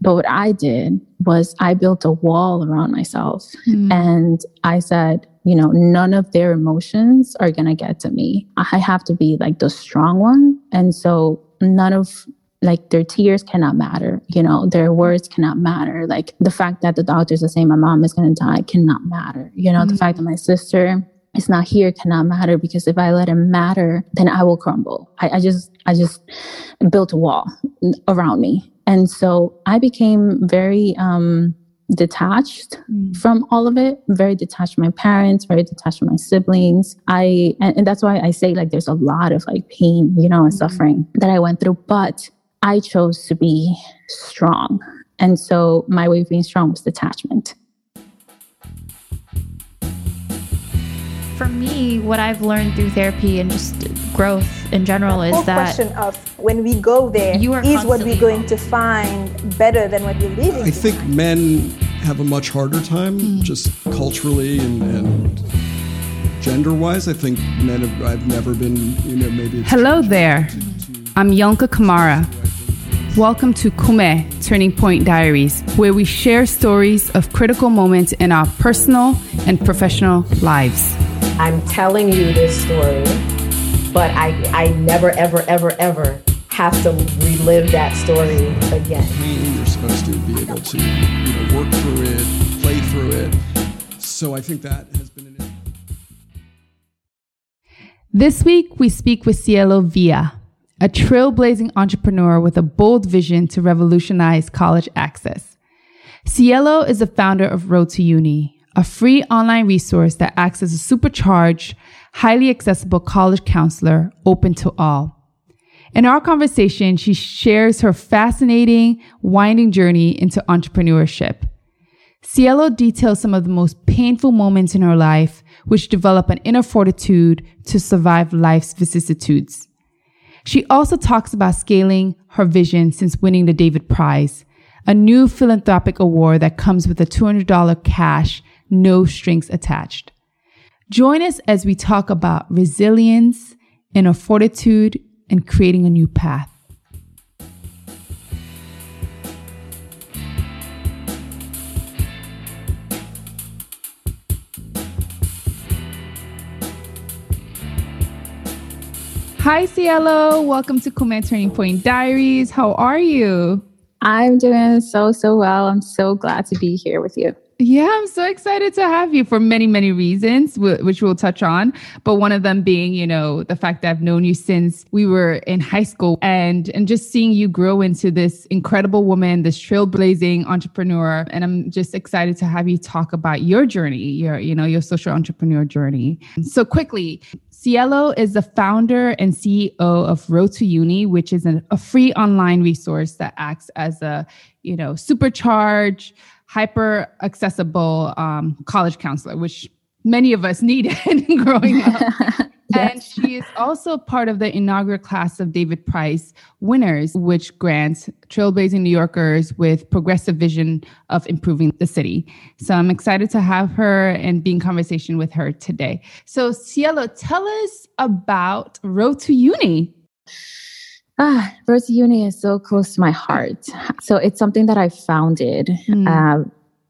But what I did was I built a wall around myself mm. and I said, you know, none of their emotions are going to get to me. I have to be like the strong one. And so none of like their tears cannot matter, you know, their words cannot matter. Like the fact that the doctors are saying my mom is going to die cannot matter. You know, mm. the fact that my sister is not here cannot matter because if I let it matter, then I will crumble. I, I just, I just built a wall around me and so I became very um, detached mm. from all of it, very detached from my parents, very detached from my siblings. I, and, and that's why I say like there's a lot of like pain, you know, and mm. suffering that I went through, but I chose to be strong. And so my way of being strong was detachment. For me, what I've learned through therapy and just growth in general the is that question of when we go there you are is what we're going to find better than what we're leaving. I think men have a much harder time mm. just culturally and, and gender wise. I think men have, I've never been, you know, maybe. Hello there. I'm Yonka Kamara. Welcome to Kume Turning Point Diaries, where we share stories of critical moments in our personal and professional lives. I'm telling you this story but I, I never, ever, ever, ever have to relive that story again. You're supposed to be able to you know, work through it, play through it. So I think that has been an. This week, we speak with Cielo Villa, a trailblazing entrepreneur with a bold vision to revolutionize college access. Cielo is the founder of Road to Uni, a free online resource that acts as a supercharged highly accessible college counselor open to all. In our conversation, she shares her fascinating, winding journey into entrepreneurship. Cielo details some of the most painful moments in her life, which develop an inner fortitude to survive life's vicissitudes. She also talks about scaling her vision since winning the David Prize, a new philanthropic award that comes with a $200 cash, no strings attached. Join us as we talk about resilience, inner fortitude, and creating a new path. Hi, Cielo. Welcome to Kume Turning Point Diaries. How are you? I'm doing so, so well. I'm so glad to be here with you. Yeah, I'm so excited to have you for many, many reasons, which we'll touch on. But one of them being, you know, the fact that I've known you since we were in high school and and just seeing you grow into this incredible woman, this trailblazing entrepreneur. And I'm just excited to have you talk about your journey, your, you know, your social entrepreneur journey. So quickly, Cielo is the founder and CEO of Road to Uni, which is an, a free online resource that acts as a, you know, supercharge hyper accessible um, college counselor, which many of us needed growing up. yes. And she is also part of the inaugural class of David Prize winners, which grants trailblazing New Yorkers with progressive vision of improving the city. So I'm excited to have her and be in conversation with her today. So Cielo, tell us about Road to Uni. Ah, to Uni is so close to my heart. So it's something that I founded mm. uh,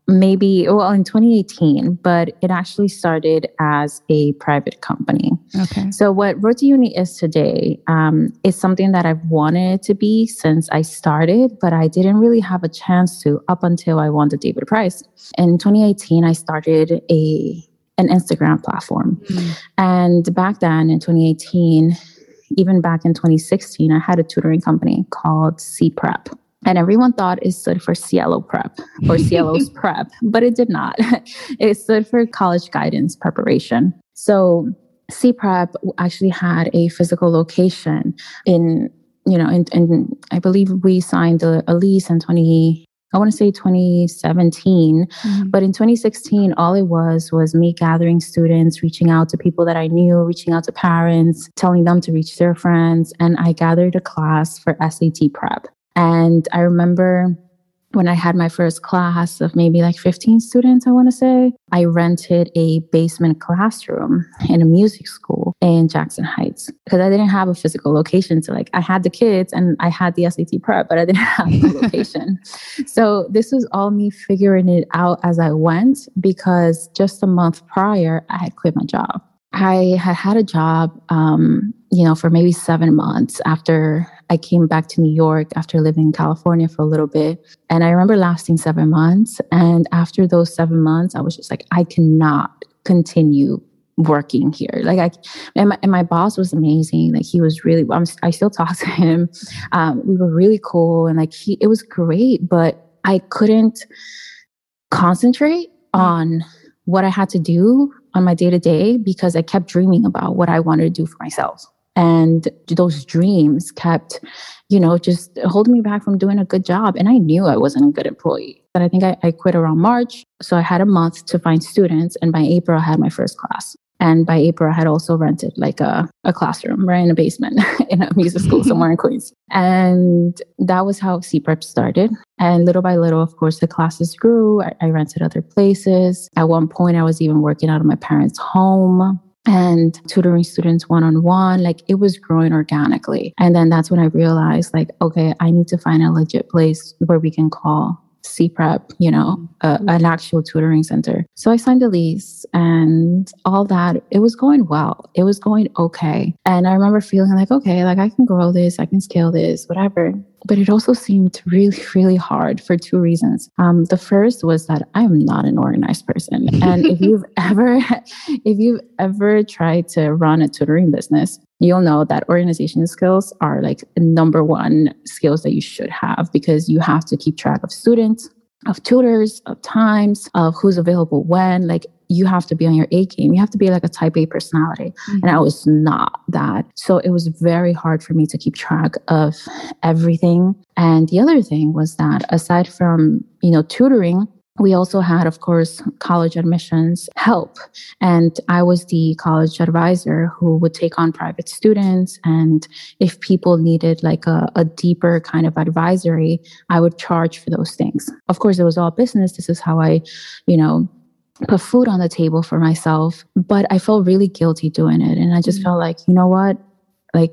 maybe, well, in 2018, but it actually started as a private company. Okay. So Road to Uni is today um, is something that I've wanted to be since I started, but I didn't really have a chance to up until I won the David Prize. In 2018, I started a an Instagram platform. Mm. And back then in 2018, even back in 2016, I had a tutoring company called C Prep. And everyone thought it stood for Cielo Prep or Cielo's Prep, but it did not. It stood for College Guidance Preparation. So C Prep actually had a physical location in, you know, and I believe we signed a, a lease in 20, I want to say 2017. Mm-hmm. But in 2016, all it was was me gathering students, reaching out to people that I knew, reaching out to parents, telling them to reach their friends. And I gathered a class for SAT prep. And I remember when I had my first class of maybe like 15 students, I want to say, I rented a basement classroom in a music school in Jackson Heights because I didn't have a physical location So, like, I had the kids and I had the SAT prep, but I didn't have the location. so this was all me figuring it out as I went because just a month prior, I had quit my job. I had had a job, um, you know, for maybe seven months after I came back to New York after living in California for a little bit. And I remember lasting seven months. And after those seven months, I was just like, I cannot continue working here. Like I, and my, and my boss was amazing. Like he was really, I'm, i still talk to him. Um, we were really cool. And like he, it was great, but I couldn't concentrate on what I had to do on my day to day because I kept dreaming about what I wanted to do for myself. And those dreams kept, you know, just holding me back from doing a good job. And I knew I wasn't a good employee. But I think I, I quit around March. So I had a month to find students. And by April, I had my first class. And by April, I had also rented like a, a classroom right in a basement in a music school somewhere in Queens. And that was how C-Prep started. And little by little, of course, the classes grew. I, I rented other places. At one point, I was even working out of my parents' home and tutoring students one on one. Like it was growing organically. And then that's when I realized, like, okay, I need to find a legit place where we can call C-Prep, you know, an actual tutoring center. So I signed a lease and all that. It was going well. It was going okay. And I remember feeling like, okay, like I can grow this, I can scale this, whatever. But it also seemed really, really hard for two reasons. Um, the first was that I'm not an organized person. And if you've ever, if you've ever tried to run a tutoring business, you'll know that organization skills are like number one skills that you should have because you have to keep track of students, of tutors, of times, of who's available when. Like you have to be on your A game. You have to be like a type A personality. Mm-hmm. And I was not that. So it was very hard for me to keep track of everything. And the other thing was that aside from, you know, tutoring, we also had, of course, college admissions help. And I was the college advisor who would take on private students. And if people needed like a, a, deeper kind of advisory, I would charge for those things. Of course, it was all business. This is how I, you know, put food on the table for myself. But I felt really guilty doing it. And I just mm-hmm. felt like, you know what? Like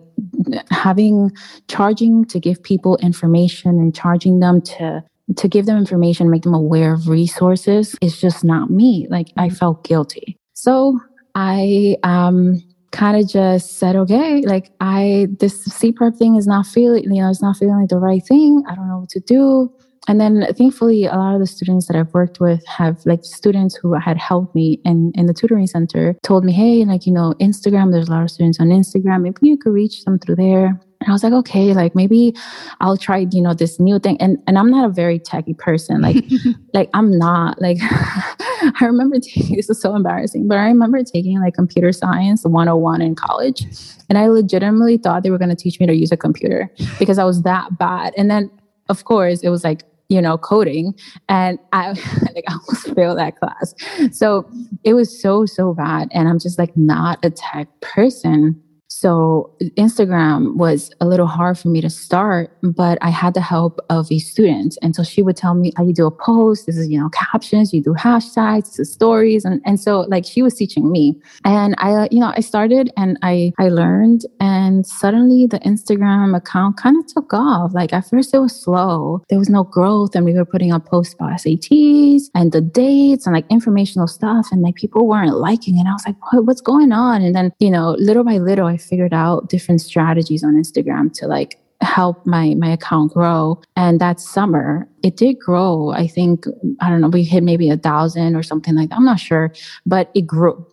having charging to give people information and charging them to to give them information, make them aware of resources is just not me. Like I mm-hmm. felt guilty. So I um kind of just said, okay, like I this C-Prep thing is not feeling, you know, it's not feeling like the right thing. I don't know what to do. And then thankfully a lot of the students that I've worked with have like students who had helped me in, in the tutoring center told me, hey, like, you know, Instagram, there's a lot of students on Instagram. Maybe you could reach them through there. And I was like, okay, like maybe I'll try, you know, this new thing. And and I'm not a very techy person. Like, like I'm not like I remember taking this is so embarrassing, but I remember taking like computer science 101 in college. And I legitimately thought they were gonna teach me to use a computer because I was that bad. And then of course it was like you know coding and i like i almost failed that class. So it was so so bad and i'm just like not a tech person so Instagram was a little hard for me to start, but I had the help of a student. And so she would tell me, how you do a post, this is, you know, captions, you do hashtags, this is stories. And, and so like she was teaching me and I, uh, you know, I started and I, I learned and suddenly the Instagram account kind of took off. Like at first it was slow. There was no growth and we were putting up posts about SATs and the dates and like informational stuff. And like people weren't liking it. I was like, what, what's going on? And then, you know, little by little, I figured out different strategies on Instagram to like help my my account grow. And that summer it did grow i think i don't know we hit maybe a thousand or something like that. I'm not sure but it grew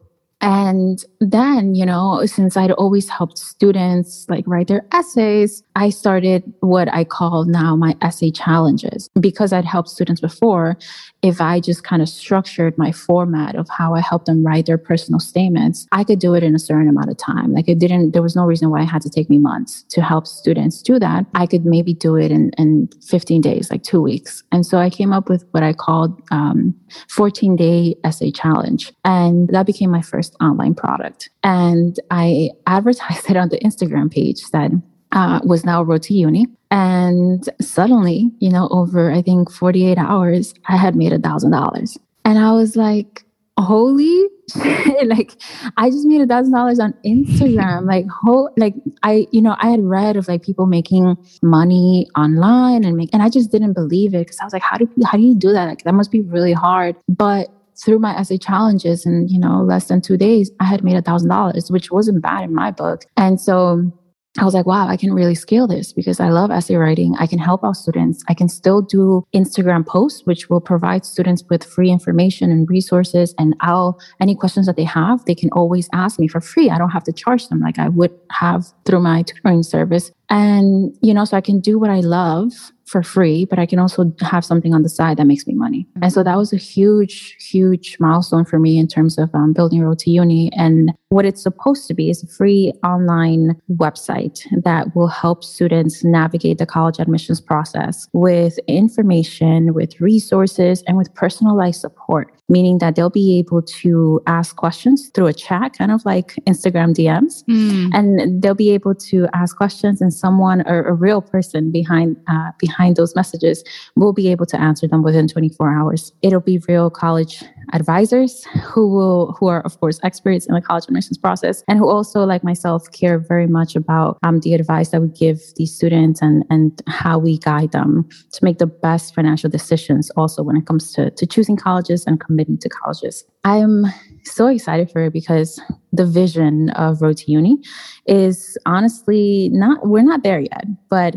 and then, you know, since I'd always helped students like write their essays, I started what I call now my essay challenges. Because I'd helped students before, if I just kind of structured my format of how I helped them write their personal statements, I could do it in a certain amount of time. Like it didn't, there was no reason why it had to take me months to help students do that. I could maybe do it in, in 15 days, like two weeks. And so I came up with what I called um, 14 day essay challenge. And that became my first online product. And I advertised it on the Instagram page that uh, was now Road to Uni. And suddenly, you know, over I think 48 hours, I had made a thousand dollars. And I was like, holy shit. like I just made a thousand dollars on Instagram. like ho like I, you know, I had read of like people making money online and make and I just didn't believe it because I was like, how do how do you do that? Like that must be really hard. But through my essay challenges in you know less than two days i had made a thousand dollars which wasn't bad in my book and so I was like, wow, I can really scale this because I love essay writing. I can help out students. I can still do Instagram posts, which will provide students with free information and resources. And I'll, any questions that they have, they can always ask me for free. I don't have to charge them like I would have through my tutoring service. And, you know, so I can do what I love for free, but I can also have something on the side that makes me money. And so that was a huge, huge milestone for me in terms of um, building Road to Uni. And what it's supposed to be is a free online website that will help students navigate the college admissions process with information, with resources, and with personalized support meaning that they'll be able to ask questions through a chat, kind of like Instagram DMs, mm. and they'll be able to ask questions, and someone or a real person behind uh, behind those messages we'll be able to answer them within 24 hours. It'll be real college advisors who will who are of course experts in the college admissions process and who also like myself care very much about um, the advice that we give these students and and how we guide them to make the best financial decisions also when it comes to, to choosing colleges and committing to colleges i'm so excited for it because the vision of Road to Uni is honestly not, we're not there yet, but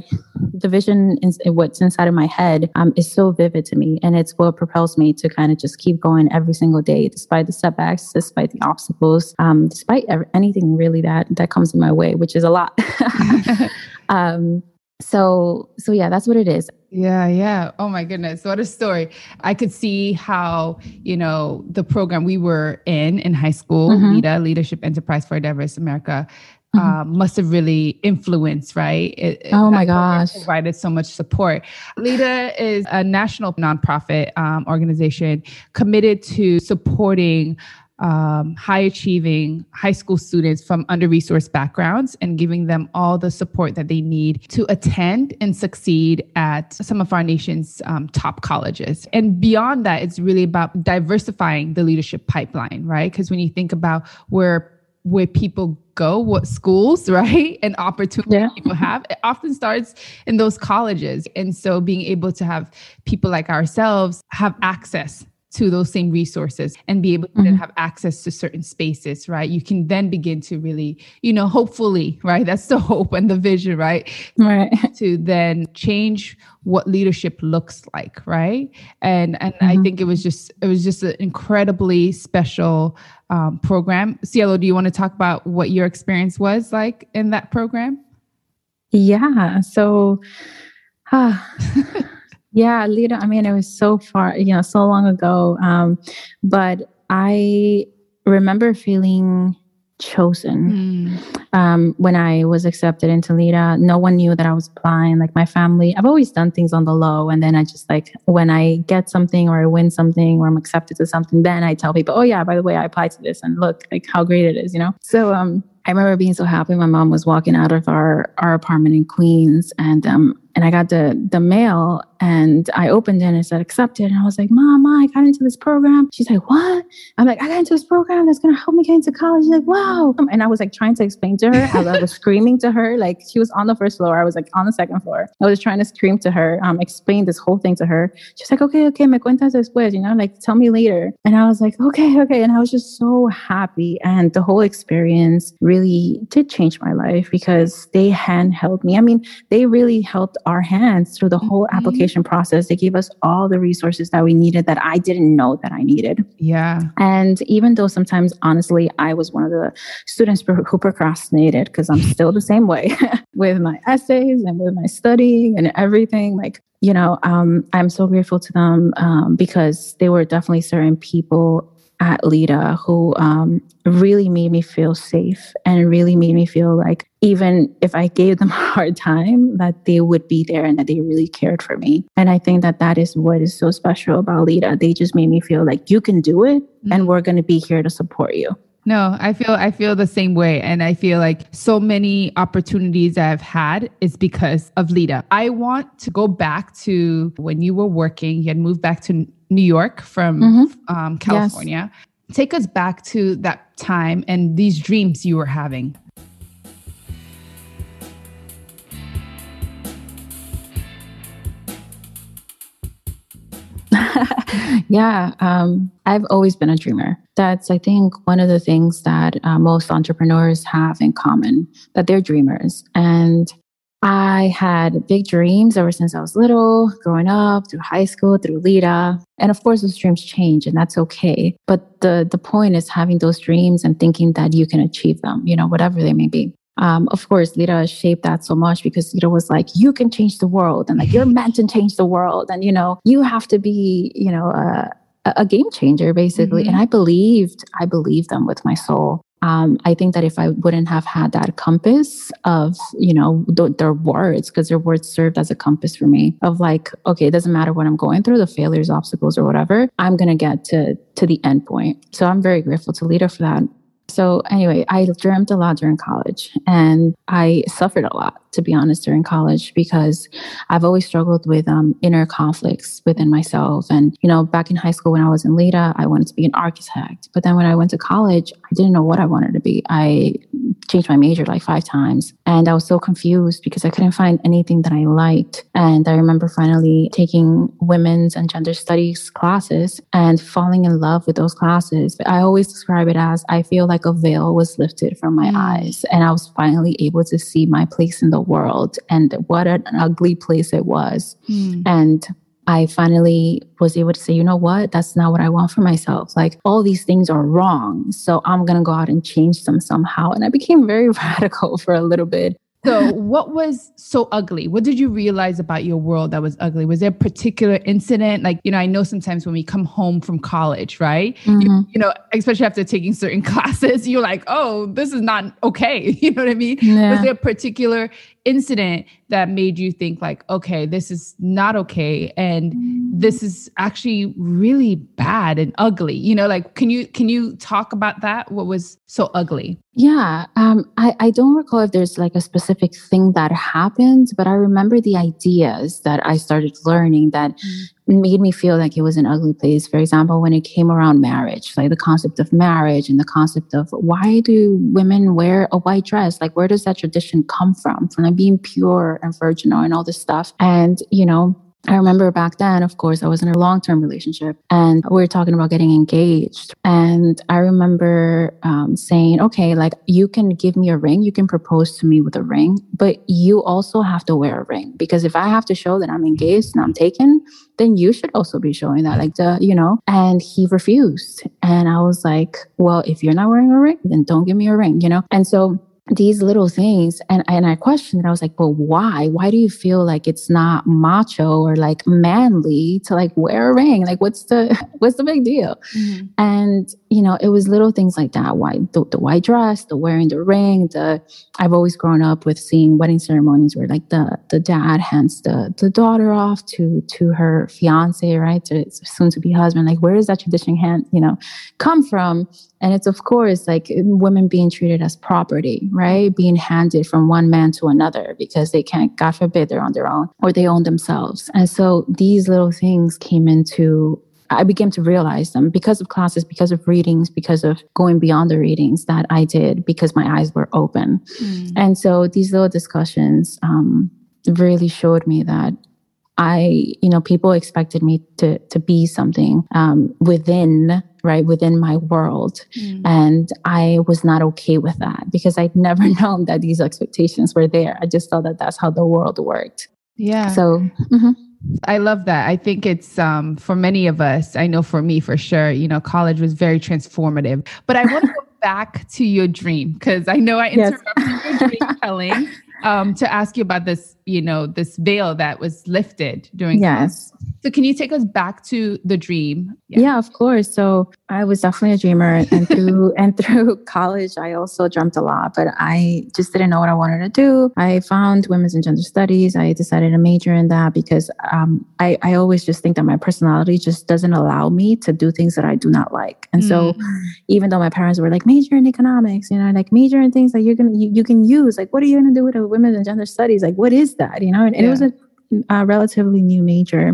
the vision, in, what's inside of my head um, is so vivid to me. And it's what propels me to kind of just keep going every single day, despite the setbacks, despite the obstacles, um, despite anything really that, that comes in my way, which is a lot. um, so so yeah that's what it is. Yeah yeah. Oh my goodness what a story. I could see how you know the program we were in in high school mm-hmm. LEDA leadership enterprise for a diverse america mm-hmm. um, must have really influenced right? It, oh my gosh. provided so much support. LEDA is a national nonprofit um, organization committed to supporting um, high achieving high school students from under resourced backgrounds and giving them all the support that they need to attend and succeed at some of our nation's um, top colleges. And beyond that, it's really about diversifying the leadership pipeline, right? Because when you think about where where people go, what schools, right, and opportunities yeah. people have, it often starts in those colleges. And so being able to have people like ourselves have access to those same resources and be able to mm-hmm. have access to certain spaces, right? You can then begin to really, you know, hopefully, right? That's the hope and the vision, right? Right. To then change what leadership looks like, right? And and mm-hmm. I think it was just it was just an incredibly special um, program. Cielo, do you want to talk about what your experience was like in that program? Yeah. So. Uh, Yeah, LEDA. I mean, it was so far, you know, so long ago. Um, but I remember feeling chosen mm. um, when I was accepted into LEDA. No one knew that I was applying. Like my family, I've always done things on the low, and then I just like when I get something or I win something or I'm accepted to something, then I tell people, "Oh yeah, by the way, I applied to this, and look like how great it is," you know. So um, I remember being so happy. My mom was walking out of our our apartment in Queens, and um, and I got the the mail and I opened it and it said accepted. And I was like, Mom, I got into this program. She's like, What? I'm like, I got into this program that's gonna help me get into college. She's like, Wow. And I was like trying to explain to her. I was screaming to her. Like she was on the first floor. I was like on the second floor. I was trying to scream to her, um, explain this whole thing to her. She's like, Okay, okay, me cuentas después, you know, like tell me later. And I was like, Okay, okay. And I was just so happy. And the whole experience really did change my life because they hand held me. I mean, they really helped our hands through the whole mm-hmm. application process. They gave us all the resources that we needed that I didn't know that I needed. Yeah. And even though sometimes, honestly, I was one of the students who procrastinated because I'm still the same way with my essays and with my studying and everything. Like, you know, um, I'm so grateful to them um, because they were definitely certain people at LEDA who um, really made me feel safe and really made me feel like even if I gave them a hard time, that they would be there and that they really cared for me. And I think that that is what is so special about LEDA. They just made me feel like you can do it mm-hmm. and we're going to be here to support you. No, I feel I feel the same way and I feel like so many opportunities I've had is because of LEDA. I want to go back to when you were working, you had moved back to New York from mm-hmm. um, California. Yes. Take us back to that time and these dreams you were having. yeah, um, I've always been a dreamer. That's, I think, one of the things that uh, most entrepreneurs have in common that they're dreamers. And I had big dreams ever since I was little, growing up, through high school, through LEDA. And of course, those dreams change, and that's okay. But the, the point is having those dreams and thinking that you can achieve them, you know, whatever they may be um, of course, LEDA shaped that so much because LEDA was like, you can change the world and like you're meant to change the world. And, you know, you have to be, you know, a, a game changer basically. Mm-hmm. And I believed, I believed them with my soul. Um, I think that if I wouldn't have had that compass of, you know, th- their words, because their words served as a compass for me of like, okay, it doesn't matter what I'm going through, the failures, obstacles, or whatever, I'm going to get to, to the end point. So I'm very grateful to LEDA for that. So, anyway, I dreamt a lot during college and I suffered a lot to be honest, during college because I've always struggled with um, inner conflicts within myself. And, you know, back in high school when I was in LEDA, I wanted to be an architect. But then when I went to college, I didn't know what I wanted to be. I changed my major like five times and I was so confused because I couldn't find anything that I liked. And I remember finally taking women's and gender studies classes and falling in love with those classes. I always describe it as I feel like a veil was lifted from my mm. eyes and I was finally able to see my place in the the world and what an ugly place it was. Mm. And I finally was able to say, you know what? That's not what I want for myself. Like all these things are wrong. So I'm going to go out and change them somehow. And I became very radical for a little bit. So, what was so ugly? What did you realize about your world that was ugly? Was there a particular incident? Like, you know, I know sometimes when we come home from college, right? Mm-hmm. You, you, know, especially after taking certain classes, you're like, oh, this is not okay. You know what I mean? Yeah. Was there a particular incident that made you think like okay this is not okay. And this is actually really bad and ugly. You know like can you can you talk about that? What was so ugly? Yeah um i i don't recall if there's like a specific thing that happened but i remember the ideas that i started learning that mm made me feel like it was an ugly place. For example, when it came around marriage, like the concept of marriage and the concept of why do women wear a white dress? Like, where does that tradition come from? From like being pure and virginal and all this stuff. And, you know, I remember back then, of course, I was in a long term relationship and we were talking about getting engaged. And I remember um, saying, okay, like you can give me a ring, you can propose to me with a ring, but you also have to wear a ring because if I have to show that I'm engaged and I'm taken, then you should also be showing that, like the, you know. And he refused. And I was like, well, if you're not wearing a ring, then don't give me a ring, you know? And so these little things and, and i questioned it, i was like well why? Why do you feel like it's not macho or like manly to like wear a ring? Like what's the what's the big deal? Mm-hmm. and you know it was little things like that why the, the, white dress the wearing the ring the i've always grown up with seeing wedding ceremonies where like the the dad hands the the daughter off to to her fiance right? To soon to be husband like where does that tradition hand you know come from and it's of course like women being treated as property, right? Being handed from one man to another because they can't, God forbid, they're on their own or they own themselves. And so these little things came into I began to realize them because of classes, because of readings, because of going beyond the readings that I did because my eyes were open. Mm. And so these little discussions um, really showed me that I, you know, people expected me to to be something um, within right within my world, mm. and I was not okay with that because I'd never known that these expectations were there. I just thought that that's how the world worked. Yeah. So. Mm-hmm. I love that. I think it's um, for many of us. I know for me, for sure. You know, college was very transformative. But I want to go back to your dream because I know I interrupted yes. your dream telling um, to ask you about this, you know, this veil that was lifted during. Yes. So can you take us back to the dream? Yeah. yeah, of course. So I was definitely a dreamer and through and through college I also dreamt a lot, but I just didn't know what I wanted to do. I found women's and gender studies. I decided to major in that because um, I, I always just think that my personality just doesn't allow me to do things that I do not like. And mm. so even though my parents were like major in economics, you know, like major in things that you're gonna you, you can use, like what are you gonna do with a women's and gender studies? Like what is that? You know, and, and yeah. it was a a relatively new major.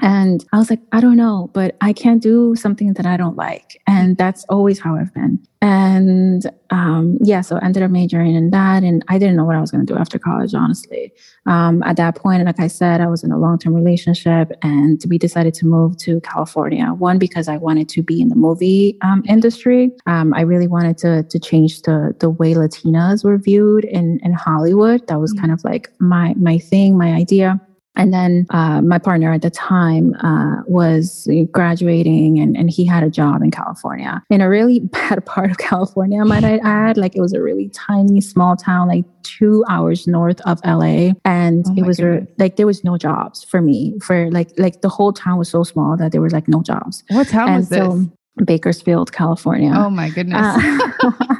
And I was like, I don't know, but I can't do something that I don't like. And that's always how I've been. And um, yeah, so I ended up majoring in that. And I didn't know what I was going to do after college, honestly. Um, at that point, like I said, I was in a long term relationship and we decided to move to California. One, because I wanted to be in the movie um, industry. Um, I really wanted to, to change the, the way Latinas were viewed in, in Hollywood. That was mm-hmm. kind of like my, my thing, my idea. And then uh, my partner at the time uh, was graduating and, and he had a job in California in a really bad part of California, might I add. Like it was a really tiny, small town, like two hours north of LA. And oh it was a, like there was no jobs for me. For like like the whole town was so small that there was like no jobs. What town and was so, this? Bakersfield, California. Oh my goodness. Uh,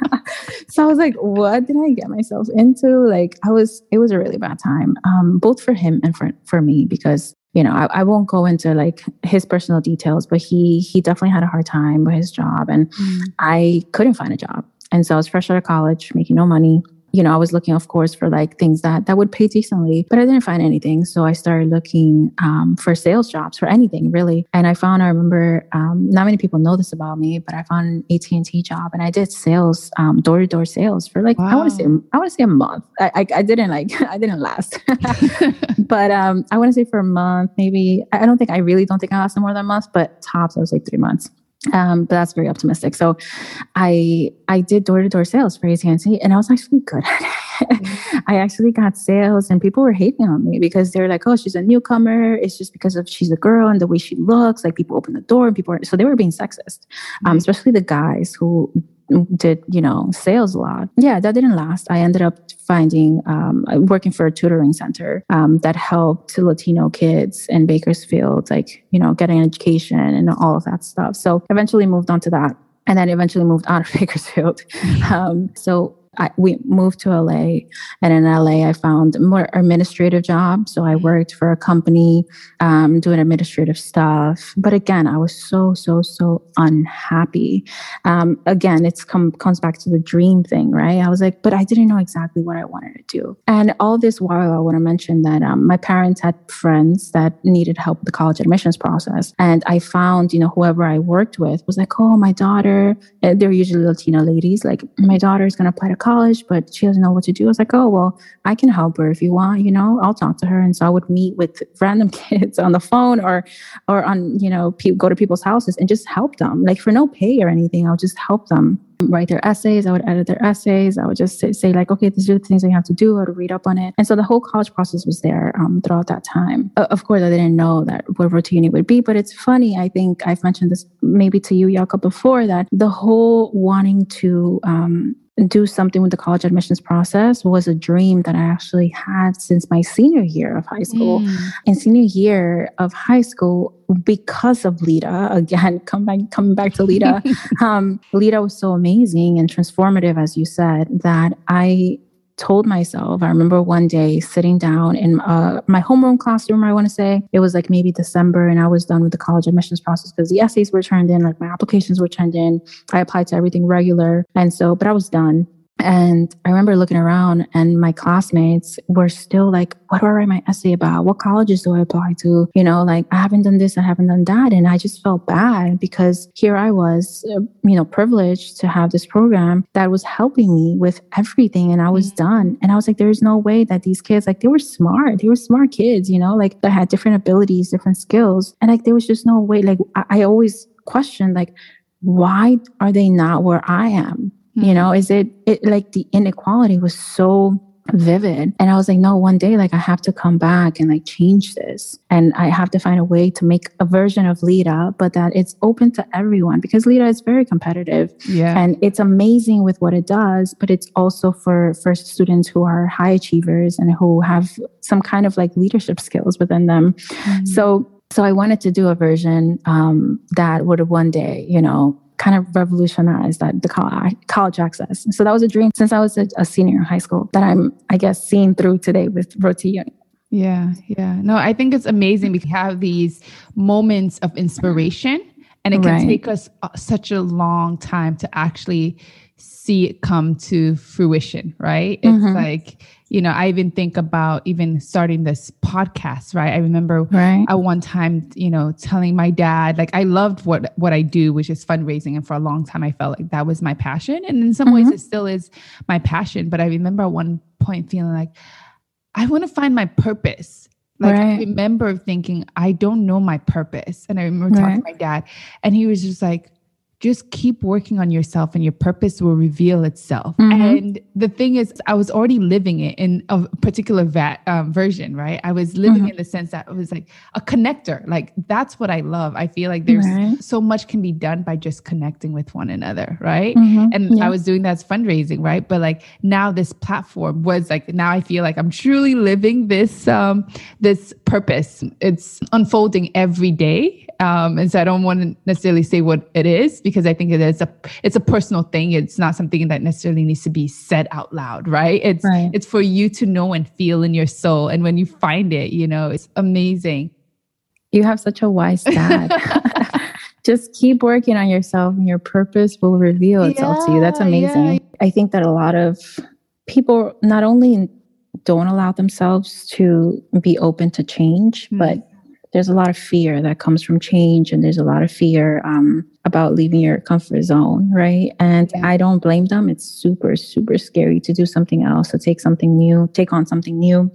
so I was like, what did I get myself into? Like I was, it was a really bad time, um, both for him and for, for me, because, you know, I, I won't go into like his personal details, but he, he definitely had a hard time with his job and mm. I couldn't find a job. And so I was fresh out of college, making no money you know, I was looking, of course, for like things that that would pay decently, but I didn't find anything. So I started looking um, for sales jobs for anything really. And I found, I remember, um, not many people know this about me, but I found an AT and T job, and I did sales, door to door sales for like wow. I want to say I want to say a month. I, I, I didn't like I didn't last, but um, I want to say for a month, maybe. I don't think I really don't think I lasted more than a month, but tops I was like three months. Um, but that's very optimistic. So I I did door to door sales for AT&T and I was actually good at it. Mm-hmm. I actually got sales and people were hating on me because they're like, oh, she's a newcomer. It's just because of she's a girl and the way she looks. Like people open the door and people are, so they were being sexist, um, mm-hmm. especially the guys who did you know sales a lot. Yeah that didn't last. I ended up finding um, working for a tutoring center um, that helped latino kids in bakersfield like you know getting an education and all of that stuff. So eventually moved on to that and then eventually moved out of bakersfield. Um, so I, we moved to LA, and in LA, I found more administrative jobs. So I worked for a company um, doing administrative stuff. But again, I was so so so unhappy. Um, again, it's come comes back to the dream thing, right? I was like, but I didn't know exactly what I wanted to do. And all this while, I want to mention that um, my parents had friends that needed help with the college admissions process, and I found, you know, whoever I worked with was like, oh, my daughter. They're usually Latina ladies. Like, my daughter is going to apply to college, but she doesn't know what to do. I was like, oh, well, I can help her if you want, you know, I'll talk to her. And so I would meet with random kids on the phone or, or on, you know, pe- go to people's houses and just help them like for no pay or anything. I would just help them write their essays. I would edit their essays. I would just say, say like, okay, these are the things you have to do. I would read up on it. And so the whole college process was there um, throughout that time. Uh, of course, I didn't know that what Road to Uni would be, but it's funny. I think I've mentioned this maybe to you, Yaka, before that the whole wanting to um, do something with the college admissions process was a dream that I actually had since my senior year of high school. Mm. In senior year of high school, because of LEDA, again, come back, coming back to LEDA, um, LEDA was so amazing and transformative, as you said, that I told myself, I remember one day sitting down in uh, my homeroom classroom, I want to say, it was like maybe December, and I was done with the college admissions process because the essays were turned in, like my applications were turned in. I applied to everything regular. And so, but I was done. And I remember looking around, and my classmates were still like, What do I write my essay about? What colleges do I apply to? You know, like, I haven't done this, I haven't done that. And I just felt bad because here I was, uh, you know, privileged to have this program that was helping me with everything. And I was mm-hmm. done. And I was like, There's no way that these kids, like, they were smart. They were smart kids, you know, like, they had different abilities, different skills. And like, there was just no way. Like, I, I always questioned, like, why are they not where I am? Mm-hmm. You know, is it, it like the inequality was so vivid. And I was like, no, one day, like, I have to come back and like change this. And I have to find a way to make a version of LEDA, but that it's open to everyone because LEDA is very competitive. Yeah. And it's amazing with what it does, but it's also for, for students who are high achievers and who have some kind of like leadership skills within them. Mm-hmm. So So I wanted to do a version um, that would one day, you know, kind of revolutionize that the college access. So that was a dream since I was a, a senior in high school that I'm, I guess, seeing through today with Uni. Yeah, yeah. No, I think it's amazing. We have these moments of inspiration, and it can right. take us uh, such a long time to actually see it come to fruition, right? It's mm-hmm. like, you know, I even think about even starting this podcast, right? I remember right. at one time, you know, telling my dad, like I loved what what I do, which is fundraising. And for a long time I felt like that was my passion. And in some mm-hmm. ways it still is my passion. But I remember at one point feeling like, I want to find my purpose. Like right. I remember thinking, I don't know my purpose. And I remember talking right. to my dad, and he was just like, just keep working on yourself and your purpose will reveal itself. Mm-hmm. And the thing is, I was already living it in a particular va- um, version, right? I was living mm-hmm. in the sense that it was like a connector. Like that's what I love. I feel like there's right. so much can be done by just connecting with one another, right? Mm-hmm. And yeah. I was doing that as fundraising, right? But like now this platform was like now I feel like I'm truly living this um this purpose. It's unfolding every day. Um, and so I don't want to necessarily say what it is because I think it is a it's a personal thing. It's not something that necessarily needs to be said out loud, right? It's right. it's for you to know and feel in your soul. And when you find it, you know, it's amazing. You have such a wise dad. Just keep working on yourself and your purpose will reveal itself yeah, to you. That's amazing. Yeah. I think that a lot of people not only don't allow themselves to be open to change, mm-hmm. but there's a lot of fear that comes from change and there's a lot of fear um, about leaving your comfort zone right and yeah. i don't blame them it's super super scary to do something else to take something new take on something new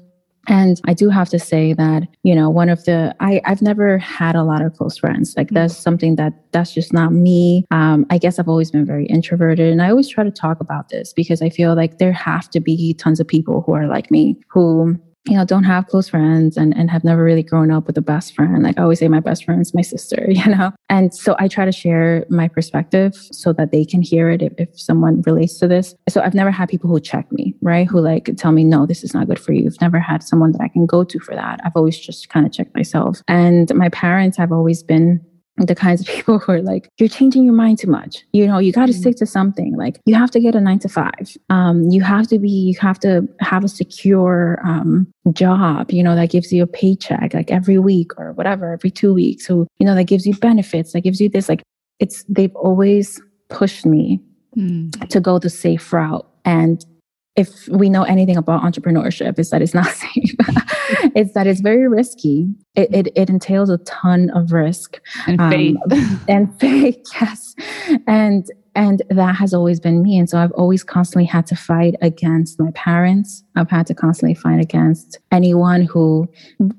and I do have to say that, you know, one of the, I, I've never had a lot of close friends. Like mm-hmm. that's something that that's just not me. Um, I guess I've always been very introverted and I always try to talk about this because I feel like there have to be tons of people who are like me who you know, don't have close friends and, and have never really grown up with a best friend. Like I always say, my best friend is my sister, you know? And so I try to share my perspective so that they can hear it if, if someone relates to this. So I've never had people who check me, right? Who like tell me, no, this is not good for you. I've never had someone that I can go to for that. I've always just kind of checked myself. And my parents have always been the kinds of people who are like, you're changing your mind too much. You know, you got to mm-hmm. stick to something. Like, you have to get a nine to five. Um, you have to be, you have to have a secure um, job, you know, that gives you a paycheck like every week or whatever, every two weeks. So, you know, that gives you benefits, that gives you this. Like, it's, they've always pushed me mm. to go the safe route. And if we know anything about entrepreneurship, is that it's not safe. It's that it's very risky. It, it, it entails a ton of risk and faith, um, and faith. Yes, and and that has always been me. And so I've always constantly had to fight against my parents. I've had to constantly fight against anyone who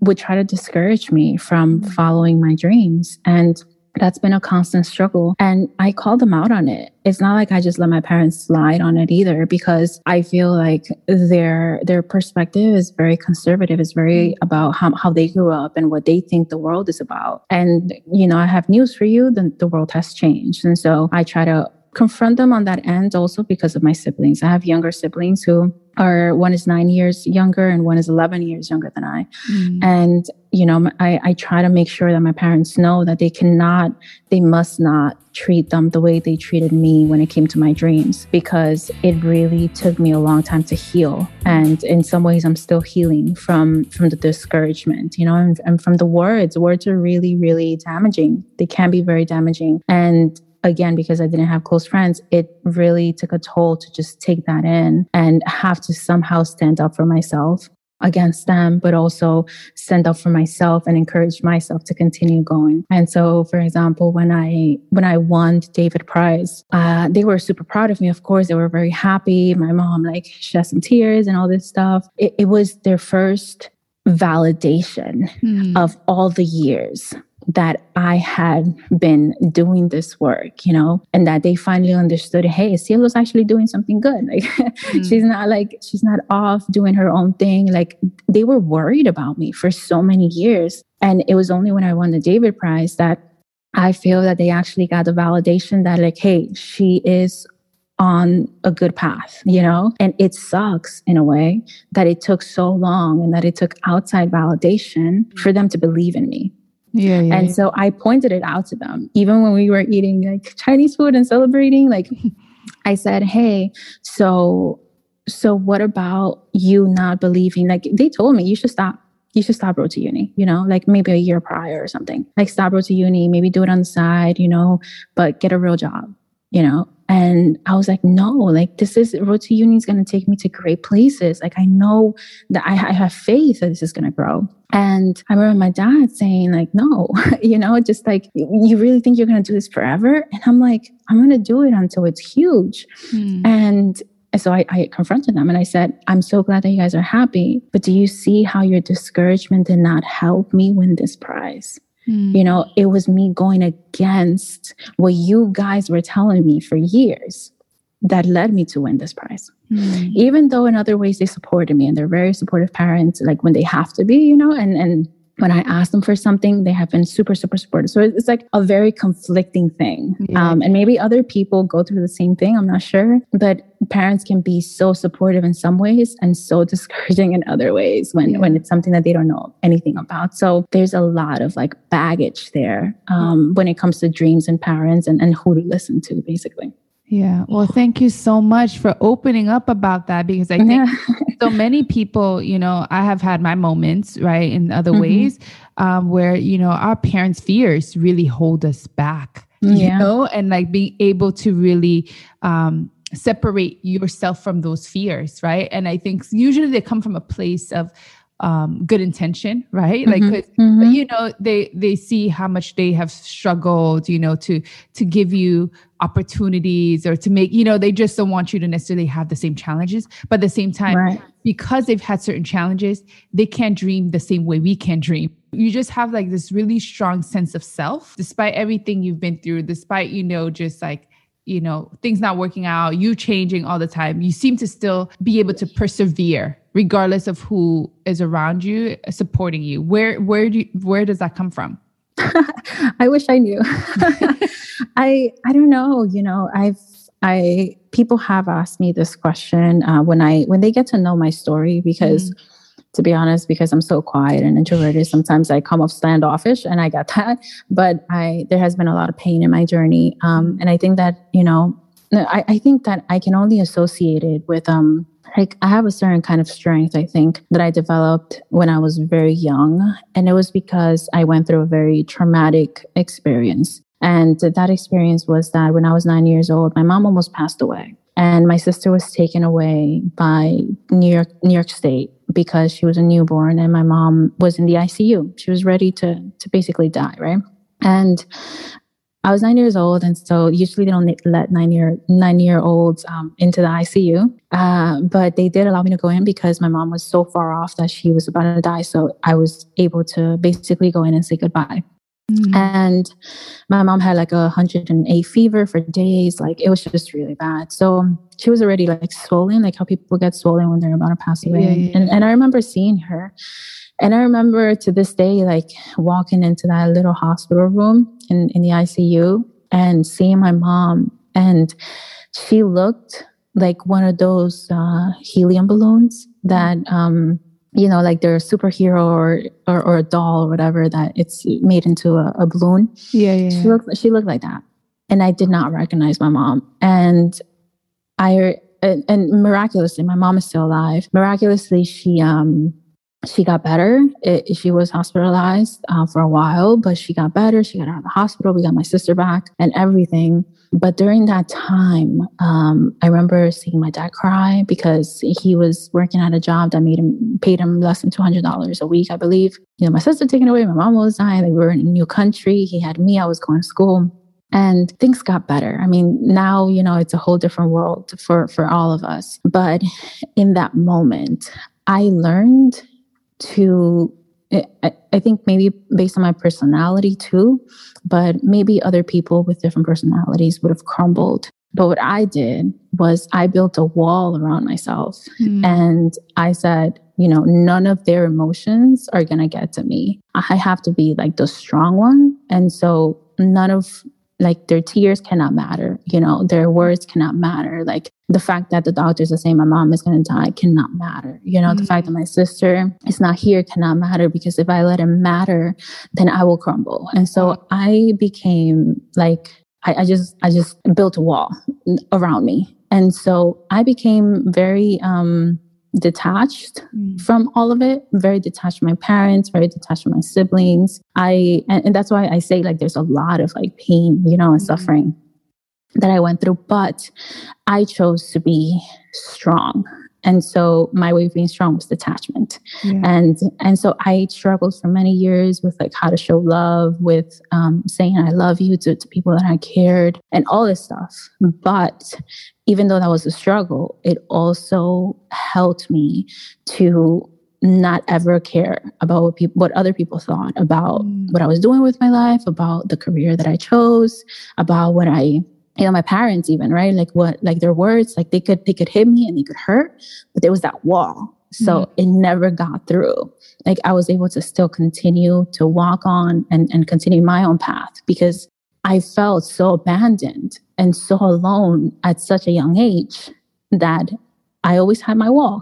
would try to discourage me from following my dreams. And that's been a constant struggle. And I call them out on it. It's not like I just let my parents slide on it either because I feel like their their perspective is very conservative. It's very mm. about how, how they grew up and what they think the world is about. And, you know, I have news for you, the, the world has changed. And so I try to confront them on that end also because of my siblings. I have younger siblings who are one is nine years younger and one is 11 years younger than I. Mm. And, you know, I, I try to make sure that my parents know that they cannot, they must not treat them the way they treated me when it came to my dreams because it really took me a long time to heal. And in some ways, I'm still healing from, from the discouragement, you know, and, and from the words. Words are really, really damaging. They can be very damaging. And again, because I didn't have close friends, it really took a toll to just take that in and have to somehow stand up for myself against them, but also stand up for myself and encourage myself to continue going. And so, for example, when I when I won David Prize, uh, they were super proud of me. Of course, they were very happy. My mom like shed some tears and all this stuff. It, it was their first validation mm. of all the years that I had been doing this work, you know, and that they finally understood, hey, Cielo's actually doing something good. Like mm. she's not like she's not off doing her own thing. Like they were worried about me for so many years. And it was only when I won the David Prize that I feel that they actually got the validation that like, hey, she is on a good path, you know? And it sucks in a way that it took so long and that it took outside validation for them to believe in me Yeah, yeah. And yeah. so I pointed it out to them, even when we were eating like Chinese food and celebrating. Like I said, hey, so so what about you not believing? Like they told me you should stop. You should stop road to uni, you know, like maybe a year prior or something. Like stop road to uni, maybe do it on the side, you know, but get a real job, you know. And I was like, no, like this is road to uni is going to take me to great places. Like I know that I, I have faith that this is going to grow. And I remember my dad saying, like, no, you know, just like, you really think you're going to do this forever? And I'm like, I'm going to do it until it's huge. Hmm. And so I, I, confronted them and I said, I'm so glad that you guys are happy, but do you see how your discouragement did not help me win this prize? Mm. You know, it was me going against what you guys were telling me for years that led me to win this prize. Mm. Even though in other ways they supported me and they're very supportive parents, like when they have to be, you know, and and when I ask them for something, they have been super, super supportive. So it's like a very conflicting thing. Yeah. Um, and maybe other people go through the same thing. I'm not sure. But parents can be so supportive in some ways and so discouraging in other ways when, yeah. when it's something that they don't know anything about. So there's a lot of like baggage there um, when it comes to dreams and parents and, and who to listen to, basically. Yeah. Well, thank you so much for opening up about that because I think yeah. so many people, you know, I have had my moments, right, in other mm-hmm. ways um, where, you know, our parents' fears really hold us back, yeah. you know, and like being able to really um, separate yourself from those fears, right? And I think usually they come from a place of, um, good intention, right? Mm-hmm, like, mm-hmm. you know, they they see how much they have struggled, you know, to to give you opportunities or to make, you know, they just don't want you to necessarily have the same challenges, but at the same time, right. because they've had certain challenges, they can't dream the same way we can dream. You just have like this really strong sense of self, despite everything you've been through, despite you know, just like you know things not working out you changing all the time you seem to still be able to persevere regardless of who is around you supporting you. Where where do you, where does that come from? I wish i knew. I i don't know you know i've i people have asked me this question uh, when i when they get to know my story because mm to be honest, because I'm so quiet and introverted, sometimes I come off standoffish and I get that. But I there has been a lot of pain in my journey. Um, and I think that, you know, I, I think that I can only associate it with um like I have a certain kind of strength, I think, that I developed when I was very young. And it was because I went through a very traumatic experience. And that experience was that when I was nine years old, my mom almost passed away. And my sister was taken away by New York, New York State because she was a newborn and my mom was in the ICU. She was ready to to basically die, right? And I was nine years old, and so usually they don't let nine year nine year olds um, into the ICU. Uh, but they did allow me to go in because my mom was so far off that she was about to die. So I was able to basically go in and say goodbye. Mm-hmm. And my mom had like a 108 fever for days. Like it was just really bad. So she was already like swollen, like how people get swollen when they're about to pass away. Yeah, yeah, and, and I remember seeing her. And I remember to this day, like walking into that little hospital room in, in the ICU and seeing my mom. And she looked like one of those uh, helium balloons that um, you know, like they're a superhero or, or, or a doll or whatever that it's made into a, a balloon. Yeah, yeah. She looked she looked like that, and I did not recognize my mom. And I and, and miraculously, my mom is still alive. Miraculously, she um she got better. It, she was hospitalized uh, for a while, but she got better. She got out of the hospital. We got my sister back and everything. But during that time, um, I remember seeing my dad cry because he was working at a job that made him paid him less than two hundred dollars a week, I believe. You know, my sister taken away, my mom was dying. We were in a new country. He had me. I was going to school, and things got better. I mean, now you know it's a whole different world for for all of us. But in that moment, I learned to I, think maybe based on my personality too, but maybe other people with different personalities would have crumbled. But what I did was I built a wall around myself mm. and I said, you know, none of their emotions are going to get to me. I have to be like the strong one. And so none of like their tears cannot matter you know their words cannot matter. Like the fact that the doctors are saying my mom is going to die cannot matter you know mm-hmm. the fact that my sister is not here cannot matter because if i let it matter then i will crumble. And so i became like I, I just i just built a wall around me. And so i became very um detached mm. from all of it very detached from my parents very detached from my siblings i and, and, that's why i say like there's a lot of like pain you know and mm. suffering that i went through but i chose to be strong and so my way of being strong was detachment yeah. and and so i struggled for many years with like how to show love with um, saying i love you to, to people that i cared and all this stuff but even though that was a struggle it also helped me to not ever care about what people what other people thought about mm. what i was doing with my life about the career that i chose about what i you know my parents even right? Like what like their words like they could they could hit me and they could hurt but there was that wall. So mm-hmm. it never got through. Like i was able to still continue to walk on and, and continue my own path because i felt so abandoned and so alone at such a young age that I always had my wall.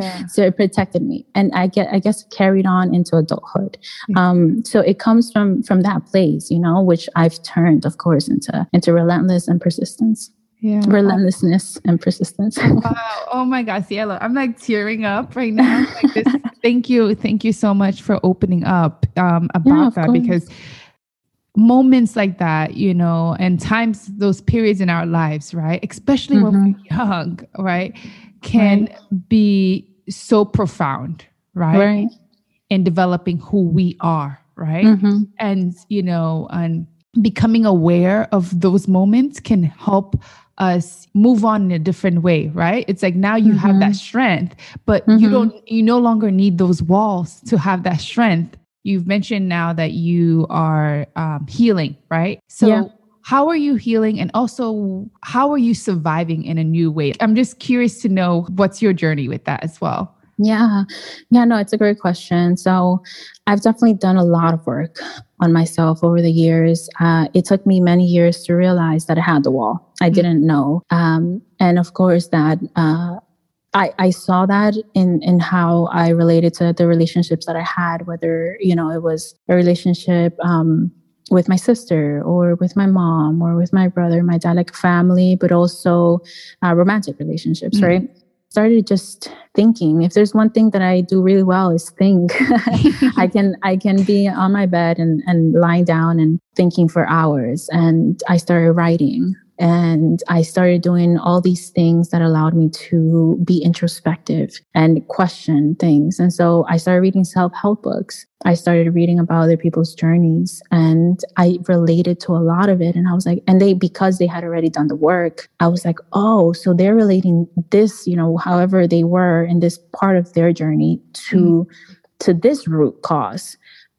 Yeah. so it protected me. And I get I guess carried on into adulthood. Um, so it comes from from that place, you know, which I've turned, of course, into into relentless and persistence. Yeah. Relentlessness and persistence. wow. Oh my God, Cielo. I'm like tearing up right now. Like this, thank you. Thank you so much for opening up um, about yeah, that course. because moments like that, you know, and times, those periods in our lives, right? Especially mm-hmm. when we're young, right? Can right. be so profound, right? Right. In developing who we are, right? Mm-hmm. And, you know, and becoming aware of those moments can help us move on in a different way, right? It's like now you mm-hmm. have that mm-hmm. strength, but mm-hmm. you don't, you no longer need those walls to have that strength. You've mentioned now that you are um, healing, right? So, yeah how are you healing? And also how are you surviving in a new way? I'm just curious to know what's your journey with that as well. Yeah. Yeah no it's a great question. So i've definitely done a lot of work on myself over the years. Uh, it took me many years to realize that i had the wall. I mm-hmm. didn't know. Um, and of course that uh, I, I saw that in, in how I related to the relationships that I had, whether, you know, it was a relationship um, with my sister or with my mom or with my brother, my dad, like family, but also uh, romantic relationships, mm-hmm. right? Started just thinking. If there's one thing that I do really well is think. I can I can be on my bed and and lying down and thinking for hours. And I started writing. And I started doing all these things that allowed me to be introspective and question things. And so I started reading self help books. I started reading about other people's journeys and I related to a lot of it. And I was like, and they, because they had already done the work, I was like, oh, so they're relating this, you know, however they were in this part of their journey to, mm-hmm. to this root cause.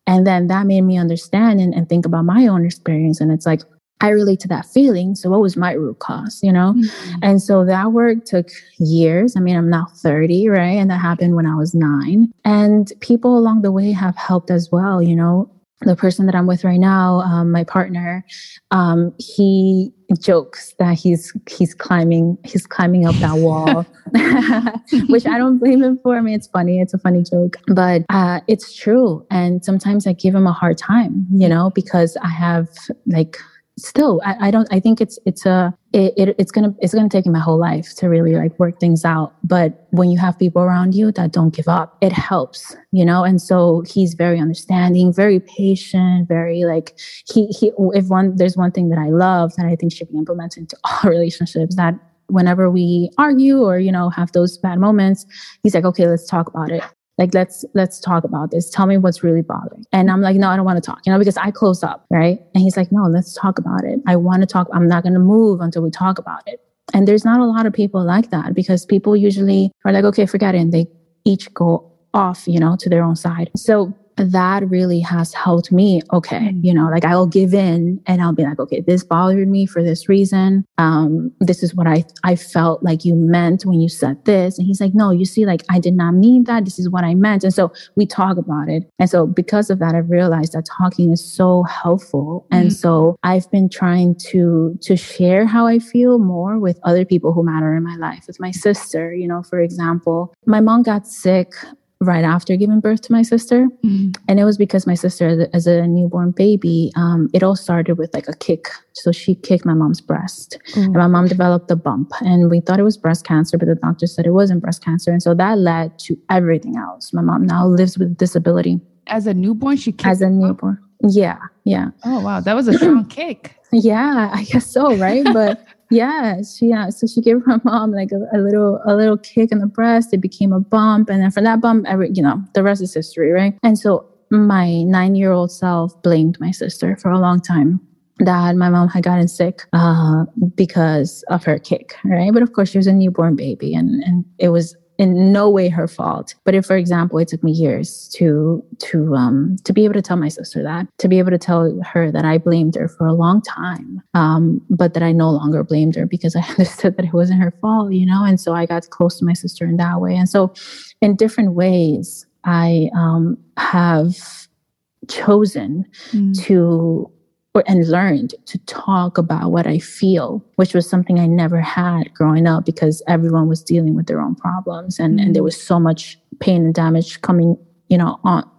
And then that made me understand and, and think about my own experience. And it's like, I relate to that feeling. So what was my root cause, you know? Mm-hmm. And so that work took years. I mean, I'm now 30, right? And that happened when I was nine. And people along the way have helped as well, you know? The person that I'm with right now, um, my partner, um, he jokes that he's he's climbing he's climbing up that wall, which I don't blame him for. I mean, it's funny, it's a funny joke, but uh, it's true. And sometimes I give him a hard time, you know, because I have like still I, I, don't i think it's it's a it, it, it's gonna it's gonna take me my whole life to really like work things out. But when you have people around you that don't give up it helps you know? And so he's very understanding very patient very like he he if one there's one thing that i love that i think should be implemented into all relationships that whenever we argue or you know have those bad moments he's like okay let's talk about it like let's let's talk about this. Tell me what's really bothering. And i'm like no i don't want to talk you know because i close up right? And he's like no let's talk about it. I want to talk i'm not going to move until we talk about it. And there's not a lot of people like that because people usually are like okay forget it. And they each go off you know to their own side. So that really has helped me. Okay, mm. you know, like I'll give in and I'll be like, okay, this bothered me for this reason. Um, this is what I I felt like you meant when you said this. And he's like, no, you see, like I did not mean that. This is what I meant. And so we talk about it. And so because of that, I realized that talking is so helpful. Mm. And so I've been trying to to share how I feel more with other people who matter in my life. With my sister, you know, for example, my mom got sick right after giving birth to my sister. Mm-hmm. And it was because my sister, as a newborn baby, um, it all started with like a kick. So she kicked my mom's breast. Mm-hmm. And my mom developed a bump. And we thought it was breast cancer, but the doctor said it wasn't breast cancer. And so that led to everything else. My mom now lives with disability. As a newborn, she kicked As a newborn. Yeah. Yeah. Oh, wow. That was a strong kick. Yeah, I guess so, right? But yeah, she uh, so she gave her mom like a, a, little a little kick in the breast. It became a bump, and then from that bump, every you know the rest is history, right? And so my nine year old self blamed my sister for a long time that my mom had gotten sick uh, because of her kick, right? But of course, she was a newborn baby, and and it was in no way her fault. But if, for example, it took me years to to um, to be able to tell my sister that, to be able to tell her that I blamed her for a long time, um, but that I no longer blamed her because I understood that it wasn't her fault, you know. And so I got close to my sister in that way. And so, in different ways, I um, have chosen mm. to or, and learned to talk about what I feel, which was something I never had growing up because everyone was dealing with their own problems and, mm-hmm. and there mm. was so much pain and damage coming, you know, on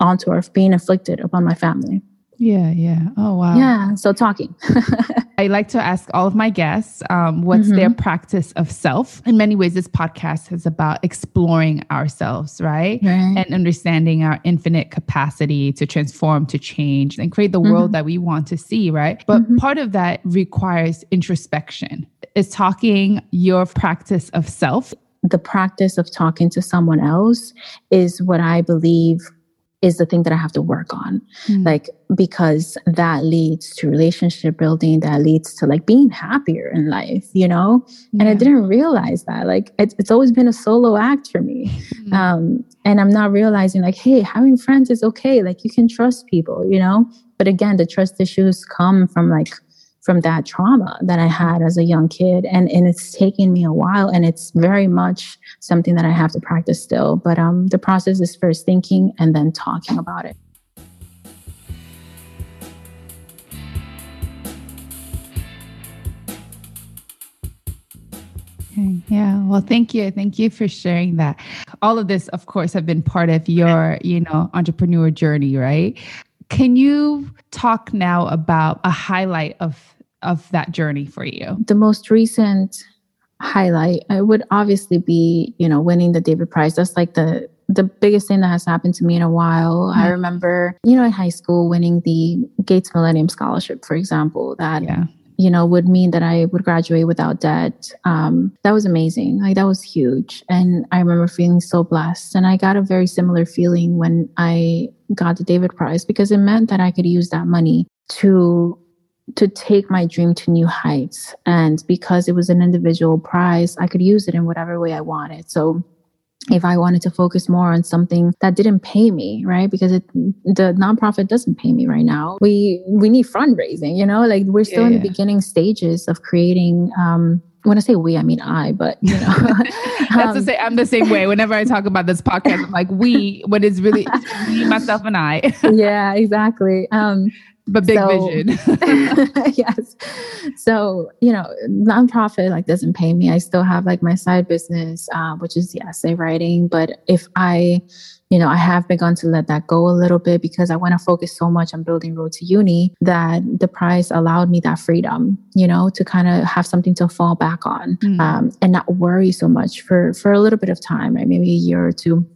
onto or being inflicted upon my family. Yeah, yeah. Oh, wow. Yeah. So talking. I like to ask all of my guests um, what's mm-hmm. their practice of self. In many ways, this podcast is about exploring ourselves, right? right? And understanding our infinite capacity to transform, to change, and create the mm-hmm. world that we want to see, right? But mm-hmm. part of that requires introspection. Is talking your practice of self? The practice of talking to someone else is what I believe is the thing that I have to work on. Mm. Like, because that leads to relationship building, that leads to like being happier in life, you know? Yeah. And I didn't realize that. Like, it's, it's always been a solo act for me. Mm. Um, and I'm not realizing, like, hey, having friends is okay. Like, you can trust people, you know? But again, the trust issues come from like from that trauma that I had as a young kid. And, and it's taken me a while and it's very much something that I have to practice still. But um, the process is first thinking and then talking about it. Yeah. Well, thank you. Thank you for sharing that. All of this, of course, have been part of your, you know, entrepreneur journey, right? Can you talk now about a highlight of of that journey for you? The most recent highlight it would obviously be, you know, winning the David Prize. That's like the the biggest thing that has happened to me in a while. Mm-hmm. I remember, you know, in high school winning the Gates Millennium Scholarship, for example, that yeah you know, would mean that I would graduate without debt. Um, that was amazing. Like that was huge. And I remember feeling so blessed. And I got a very similar feeling when I got the David Prize because it meant that I could use that money to to take my dream to new heights. And because it was an individual prize, I could use it in whatever way I wanted. So if I wanted to focus more on something that didn't pay me, right? Because it, the nonprofit doesn't pay me right now. We we need fundraising, you know, like we're still yeah, in the yeah. beginning stages of creating. Um, when I say we, I mean I, but you know, that's um, the same. I'm the same way. Whenever I talk about this podcast, I'm like we, but it's really me, myself, and I. yeah, exactly. Um, but big so, vision. yes. So, you know, nonprofit like doesn't pay me. I still have like my side business, uh, which is the essay writing. But if I, you know, I have begun to let that go a little bit because I want to focus so much on building Road to Uni that the prize allowed me that freedom, you know, to kind of have something to fall back on mm. um, and not worry so much for for a little bit of time, right? Maybe a year or two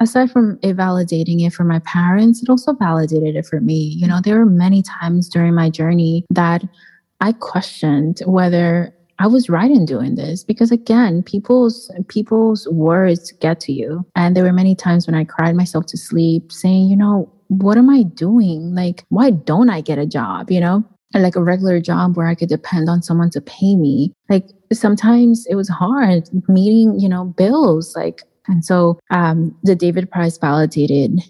aside from it validating it for my parents, it also validated it for me. You know, there were many times during my journey that I questioned whether I was right in doing this because again, people's people's words get to you. And there were many times when I cried myself to sleep saying, you know, what am I doing? Like, why don't I get a job, you know? like a regular job where I could depend on someone to pay me. Like sometimes it was hard meeting, you know, bills. Like and so um, the David Prize validated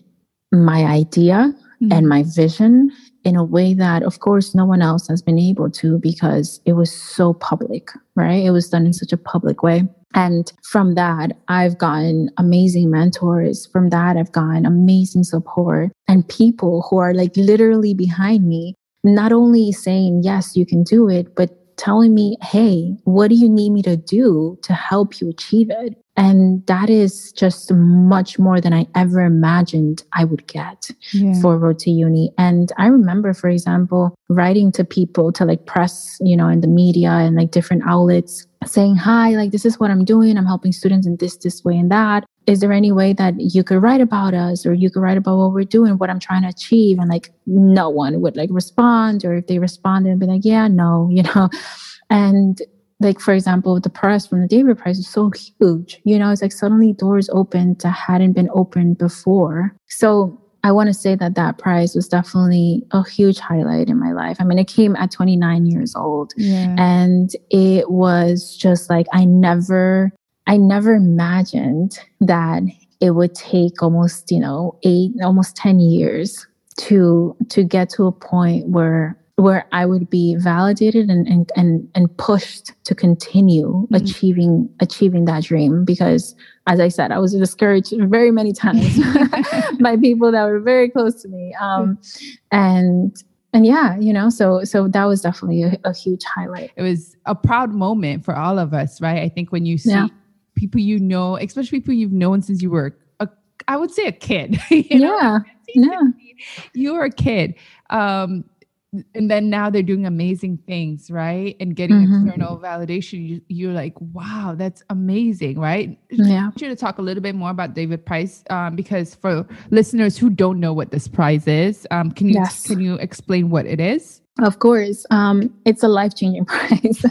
my idea mm-hmm. and my vision in a way that, of course, no one else has been able to because it was so public, right? It was done in such a public way. And from that, I've gotten amazing mentors. From that, I've gotten amazing support and people who are like literally behind me, not only saying, yes, you can do it, but telling me, hey, what do you need me to do to help you achieve it? And that is just much more than I ever imagined I would get yeah. for Road to Uni. And I remember, for example, writing to people to like press, you know, in the media and like different outlets saying, hi, like this is what I'm doing. I'm helping students in this, this way and that. Is there any way that you could write about us or you could write about what we're doing, what I'm trying to achieve? And like no one would like respond, or if they responded and be like, yeah, no, you know. And like for example the press from the david prize is so huge you know it's like suddenly doors opened that hadn't been opened before so i want to say that that prize was definitely a huge highlight in my life i mean it came at 29 years old yeah. and it was just like i never i never imagined that it would take almost you know eight almost 10 years to to get to a point where where I would be validated and and and, and pushed to continue mm-hmm. achieving achieving that dream because as I said, I was discouraged very many times by people that were very close to me. Um, and and yeah, you know, so so that was definitely a, a, huge highlight. It was a proud moment for all of us, right? I think when you see yeah. People you know, especially people you've known since you were a, I would say a kid. yeah, yeah, you were a kid. Um, and then now they're doing amazing things right and getting mm-hmm. external validation you, are like wow that's amazing right yeah i want you to talk a little bit more about david Prize um, because for listeners who don't know what this prize is um, can you yes. can you explain what it is of course, um, it's a life changing prize.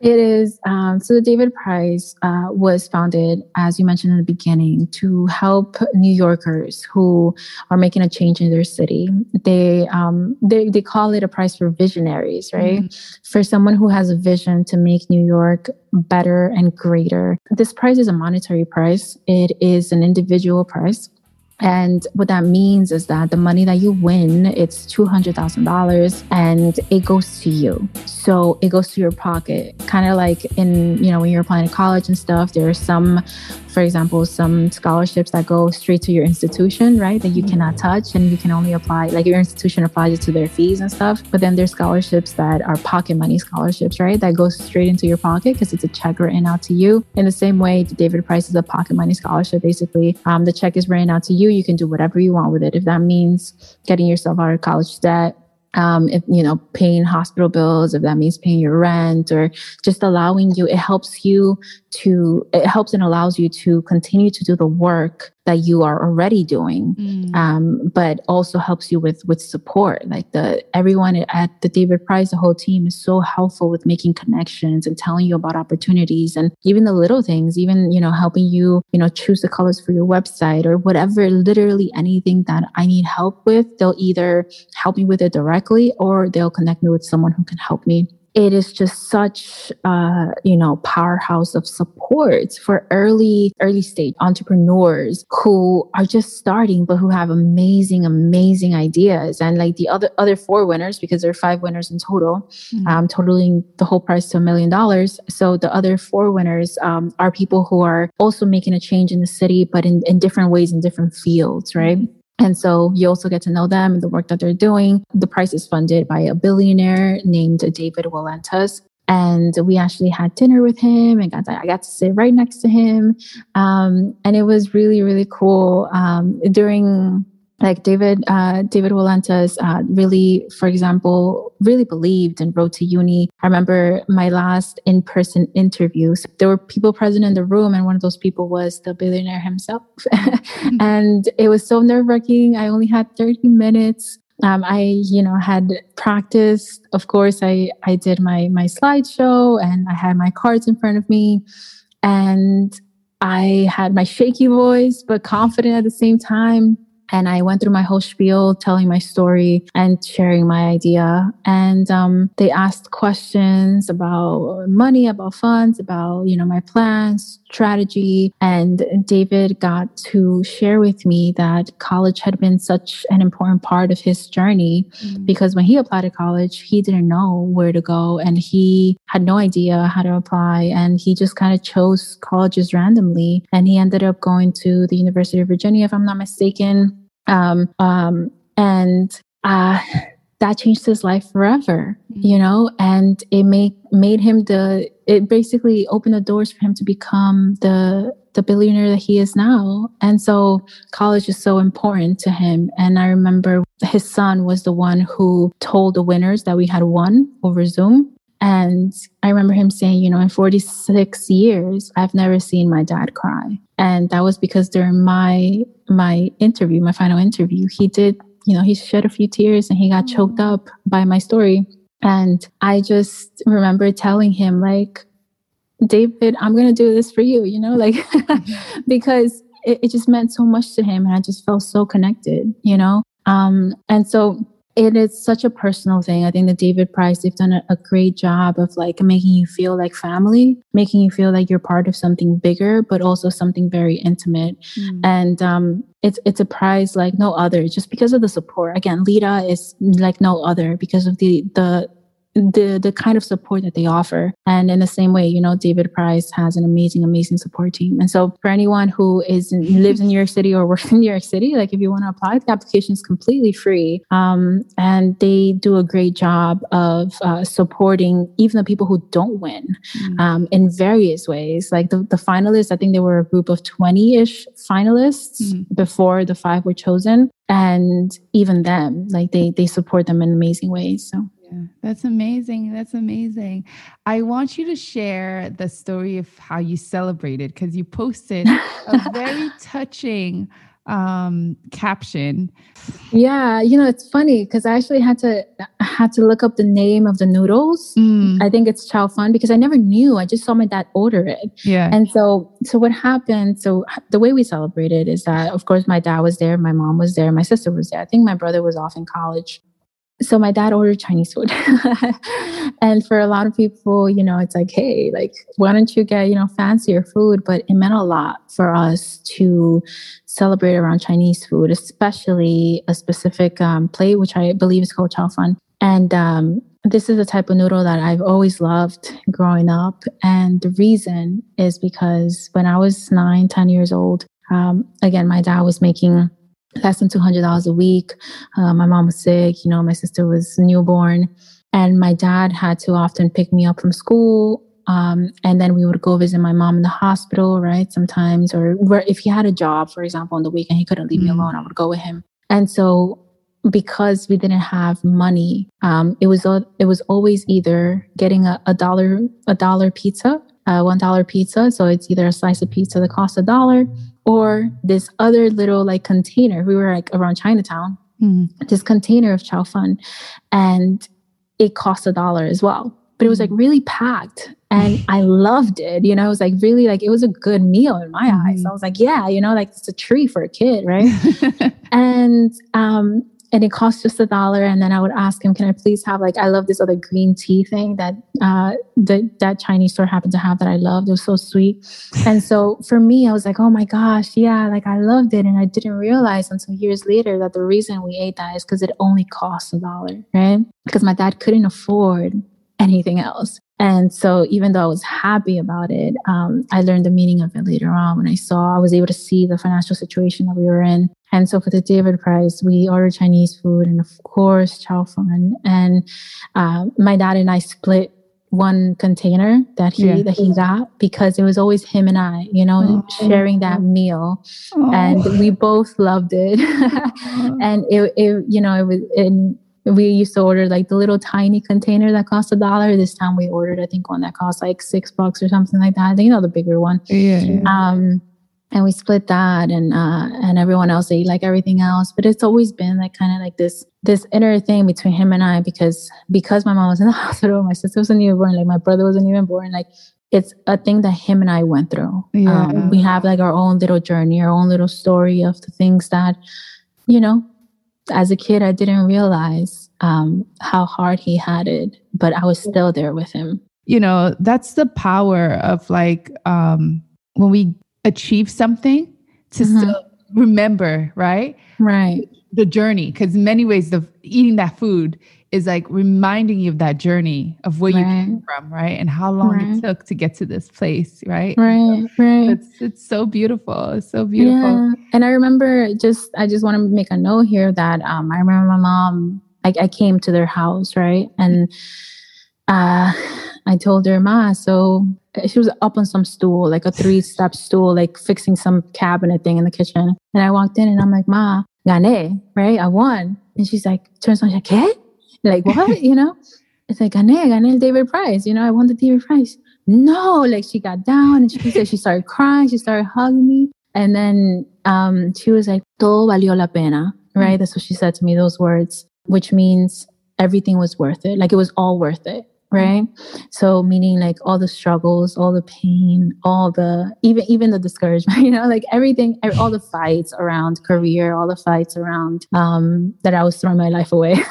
it is. Um, so, the David Prize uh, was founded, as you mentioned in the beginning, to help New Yorkers who are making a change in their city. They um, they, they call it a prize for visionaries, right? Mm-hmm. For someone who has a vision to make New York better and greater. This prize is a monetary prize. It is an individual prize. And what that means is that the money that you win, it's $200,000 and it goes to you. So it goes to your pocket. Kind of like in, you know, when you're applying to college and stuff, there are some for example, some scholarships that go straight to your institution, right? That you cannot touch and you can only apply, like your institution applies it to their fees and stuff. But then there's scholarships that are pocket money scholarships, right? That goes straight into your pocket because it's a check written out to you. In the same way, David Prize is a pocket money scholarship. Basically, um, the check is written out to you. You can do whatever you want with it. If that means getting yourself out of college debt, um, if you know paying hospital bills if that means paying your rent or just allowing you it helps you to it helps and allows you to continue to do the work that you are already doing mm. um, but also helps you with with support like the everyone at the david prize the whole team is so helpful with making connections and telling you about opportunities and even the little things even you know helping you you know choose the colors for your website or whatever literally anything that i need help with they'll either help me with it directly or they'll connect me with someone who can help me it is just such a you know powerhouse of support for early early stage entrepreneurs who are just starting but who have amazing amazing ideas and like the other other four winners because there are five winners in total mm-hmm. um, totaling the whole prize to a million dollars so the other four winners um, are people who are also making a change in the city but in, in different ways in different fields right mm-hmm. And so you also get to know them and the work that they're doing. The prize is funded by a billionaire named David Walentas. And we actually had dinner with him and got to, I got to sit right next to him. Um, and it was really, really cool. Um, during like David, uh, David Walentas, uh, really, for example, really believed and Road to Uni. I remember my last in-person interviews. There were people present in the room, and one of those people was the billionaire himself. mm-hmm. And it was so nerve-wracking. I only had 30 minutes. Um, I, you know, had practiced. Of course, I I did my my slideshow, and I had my cards in front of me, and I had my shaky voice, but confident at the same time and I went through my whole spiel, telling my story and sharing my idea. And um, they asked questions about money, about funds, about you know my plans, strategy. And David got to share with me that college had been such an important part of his journey mm-hmm. because when he applied to college, he didn't know where to go and he had no idea how to apply. And he just kind of chose colleges randomly. And he ended up going to the University of Virginia, if I'm not mistaken. Um, um, and uh, that changed his life forever, mm-hmm. you know, and it made made him the it basically opened the doors for him to become the the billionaire that he is now. And so college is so important to him. And I remember his son was the one who told the winners that we had won over Zoom. And I remember him saying, you know, in 46 years, I've never seen my dad cry. And that was because during my my interview, my final interview, he did, you know, he shed a few tears and he got choked mm. up by my story. And I just remember telling him, like, David, I'm going to do this for you, you know, like, because it, it, just meant so much to him. And I just felt so connected, you know? Um, and so it is such a personal thing. I think the David Prize, they've done a, a, great job of like making you feel like family, making you feel like you're part of something bigger, but also something very intimate. Mm. And um, it's it's a prize like no other, just because of the support. Again, LEDA is like no other because of the the the the kind of support that they offer. And in the same way, you know, David Prize has an amazing, amazing support team. And so for anyone who is lives in New York City or works in New York City, like if you want to apply, the application is completely free. Um, and they do a great job of uh, supporting even the people who don't win mm-hmm. um, in various ways. Like the, the finalists, I think there were a group of 20-ish finalists mm-hmm. before the five were chosen. And even them, like they they support them in amazing ways. So that's amazing. That's amazing. I want you to share the story of how you celebrated because you posted a very touching um caption. Yeah you know it's funny because i actually had to had to look up the name of the noodles. Mm. i think it's chow fun because i never knew. I just saw my dad order it. Yeah. And so so what happened so the way we celebrated is that of course my dad was there my mom was there my sister was there. I think my brother was off in college so my dad ordered Chinese food. and for a lot of people, you know, it's like, hey, like, why don't you get, you know, fancier food? But it meant a lot for us to celebrate around Chinese food, especially a specific um, plate, which I believe is called chow fun. And um, this is the type of noodle that I've always loved growing up. And the reason is because when I was nine, 10 years old, um, again, my dad was making less than $200 a week. Uh, my mom was sick, you know, my sister was newborn, and my dad had to often pick me up from school. Um, and then we would go visit my mom in the hospital, right? Sometimes, or where if he had a job, for example, on the weekend, he couldn't leave mm-hmm. me alone. I would go with him. And so, because we didn't have money, um, it was it was always either getting a, a dollar a dollar pizza, a one dollar pizza. So it's either a slice of pizza that costs a dollar, or this other little like container. We were like around Chinatown, mm. this container of chow fun, and it cost a dollar as well. But it was like really packed, and I loved it. You know, it was like really like it was a good meal in my mm-hmm. eyes. I was like, yeah, you know, like it's a treat for a kid, right? and um, and it cost just a dollar. And then I would ask him, "Can I please have like I love this other green tea thing that uh, the, that Chinese store happened to have that I loved. It was so sweet." And so for me, I was like, "Oh my gosh, yeah!" Like I loved it, and I didn't realize until years later that the reason we ate that is because it only cost a dollar, right? Because my dad couldn't afford anything else. And so, even though I was happy about it, um, I learned the meaning of it later on when I saw I was able to see the financial situation that we were in. And so, for the David Prize, we ordered Chinese food and, of course, chow fun. And uh, my dad and I split one container that he yeah. that he got because it was always him and I, you know, oh. sharing that meal, oh. and we both loved it. and it, it, you know, it was in we used to order like the little tiny container that cost a dollar. This time we ordered, I think, one that cost like six bucks or something like that. You know the bigger one. Yeah. Um, and we split that, and uh, and everyone else ate like everything else. But it's always been like kind of like this this inner thing between him and I because because my mom was in the hospital, my sister was a newborn, like my brother wasn't even born, like it's a thing that him and I went through. Yeah. Um, we have like our own little journey, our own little story of the things that you know, as a kid, I didn't realize um, how hard he had it, but I was still there with him. You know, that's the power of like um, when we achieve something to mm-hmm. still remember, right? Right. The journey. Because in many ways, the eating that food is like reminding you of that journey of where right. you came from, right? And how long right. it took to get to this place, right? Right, so right. It's it's so beautiful. It's so beautiful. Yeah. And I remember just I just want to make a note here that um I remember my mom I, I came to their house, right? And uh I told her, Ma, so she was up on some stool, like a three step stool, like fixing some cabinet thing in the kitchen. And I walked in and I'm like, Ma, gané, right? I won. And she's like, turns on, she's like, ¿qué? Like, what? you know? It's like, gané, gané el David Prize. You know, I won the David Prize. No, like she got down and she said she started crying. She started hugging me. And then um, she was like, todo valió la pena, right? Mm-hmm. That's what she said to me, those words, which means everything was worth it. Like it was all worth it right? So meaning like all the struggles all the pain all the even even the discouragement you know like everything all the fights around career all the fights around um that i was throwing my life away.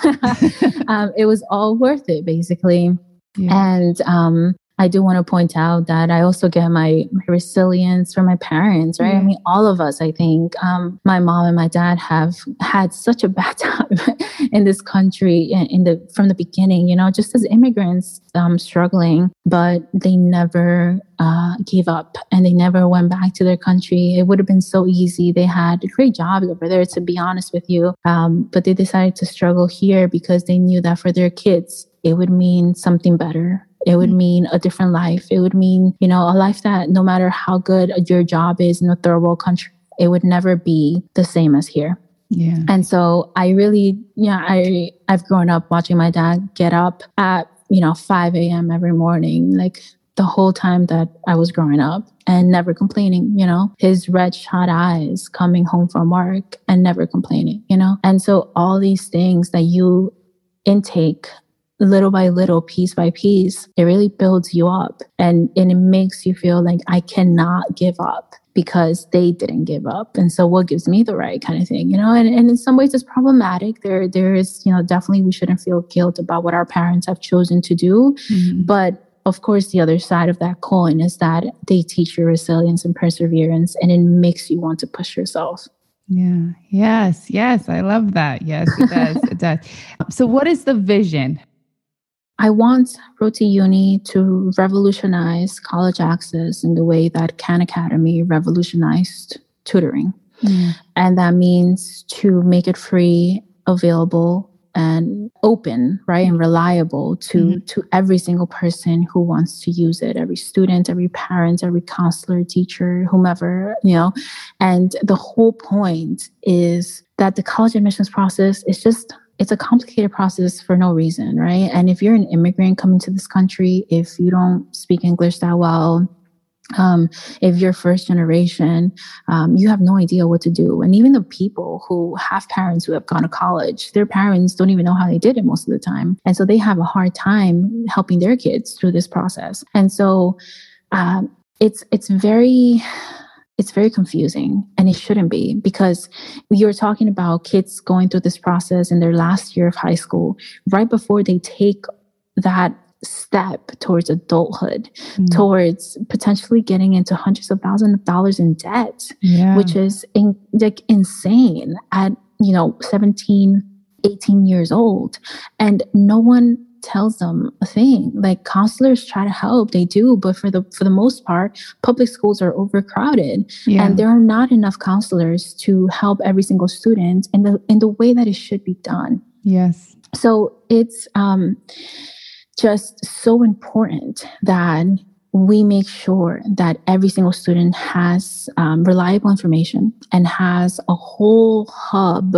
Um it was all worth it basically. Yeah. and um I do want to point out that I also get my, my resilience from my parents, right? I mean, all of us, I think, um, my mom and my dad have had such a bad time in this country in, in, the from the beginning, you know, just as immigrants um, struggling, but they never uh, gave up and they never went back to their country. It would have been so easy. They had great jobs over there, to be honest with you, um, but they decided to struggle here because they knew that for their kids, it would mean something better it would mm-hmm. mean a different life. It would mean, you know, a life that no matter how good your job is in a third world country, it would never be the same as here. Yeah. And so I really, yeah, I I've grown up watching my dad get up at, you know, 5 a.m. every morning, like the whole time that I was growing up and never complaining, you know, his red shot eyes coming home from work and never complaining, you know? And so all these things that you intake little by little, piece by piece, it really builds you up and, and it makes you feel like I cannot give up because they didn't give up. And so what gives me the right kind of thing, you know? And, and in some ways it's problematic. There there is, you know, definitely we shouldn't feel guilt about what our parents have chosen to do. Mm-hmm. But of course, the other side of that coin is that they teach you resilience and perseverance and it makes you want to push yourself. Yeah. Yes. Yes. I love that. Yes, it does. it does. So, what is the vision I want Road to Uni to revolutionize college access in the way that Khan Academy revolutionized tutoring. Mm. And that means to make it free, available, and open, right, and reliable to mm. to every single person who wants to use it, every student, every parent, every counselor, teacher, whomever, you know. And the whole point is that the college admissions process is just it's a complicated process for no reason, right? And if you're an immigrant coming to this country, if you don't speak English that well, um, if you're first generation, um, you have no idea what to do. And even the people who have parents who have gone to college, their parents don't even know how they did it most of the time. And so they have a hard time helping their kids through this process. And so um, it's it's very it's very confusing and it shouldn't be because you're talking about kids going through this process in their last year of high school right before they take that step towards adulthood mm. towards potentially getting into hundreds of thousands of dollars in debt yeah. which is in, like insane at you know 17 18 years old and no one tells them a thing. Like counselors try to help, they do, but for the for the most part, public schools are overcrowded, yeah. and there are not enough counselors to help every single student in the in the way that it should be done. Yes. So it's um, just so important that we make sure that every single student has um, reliable information and has a whole hub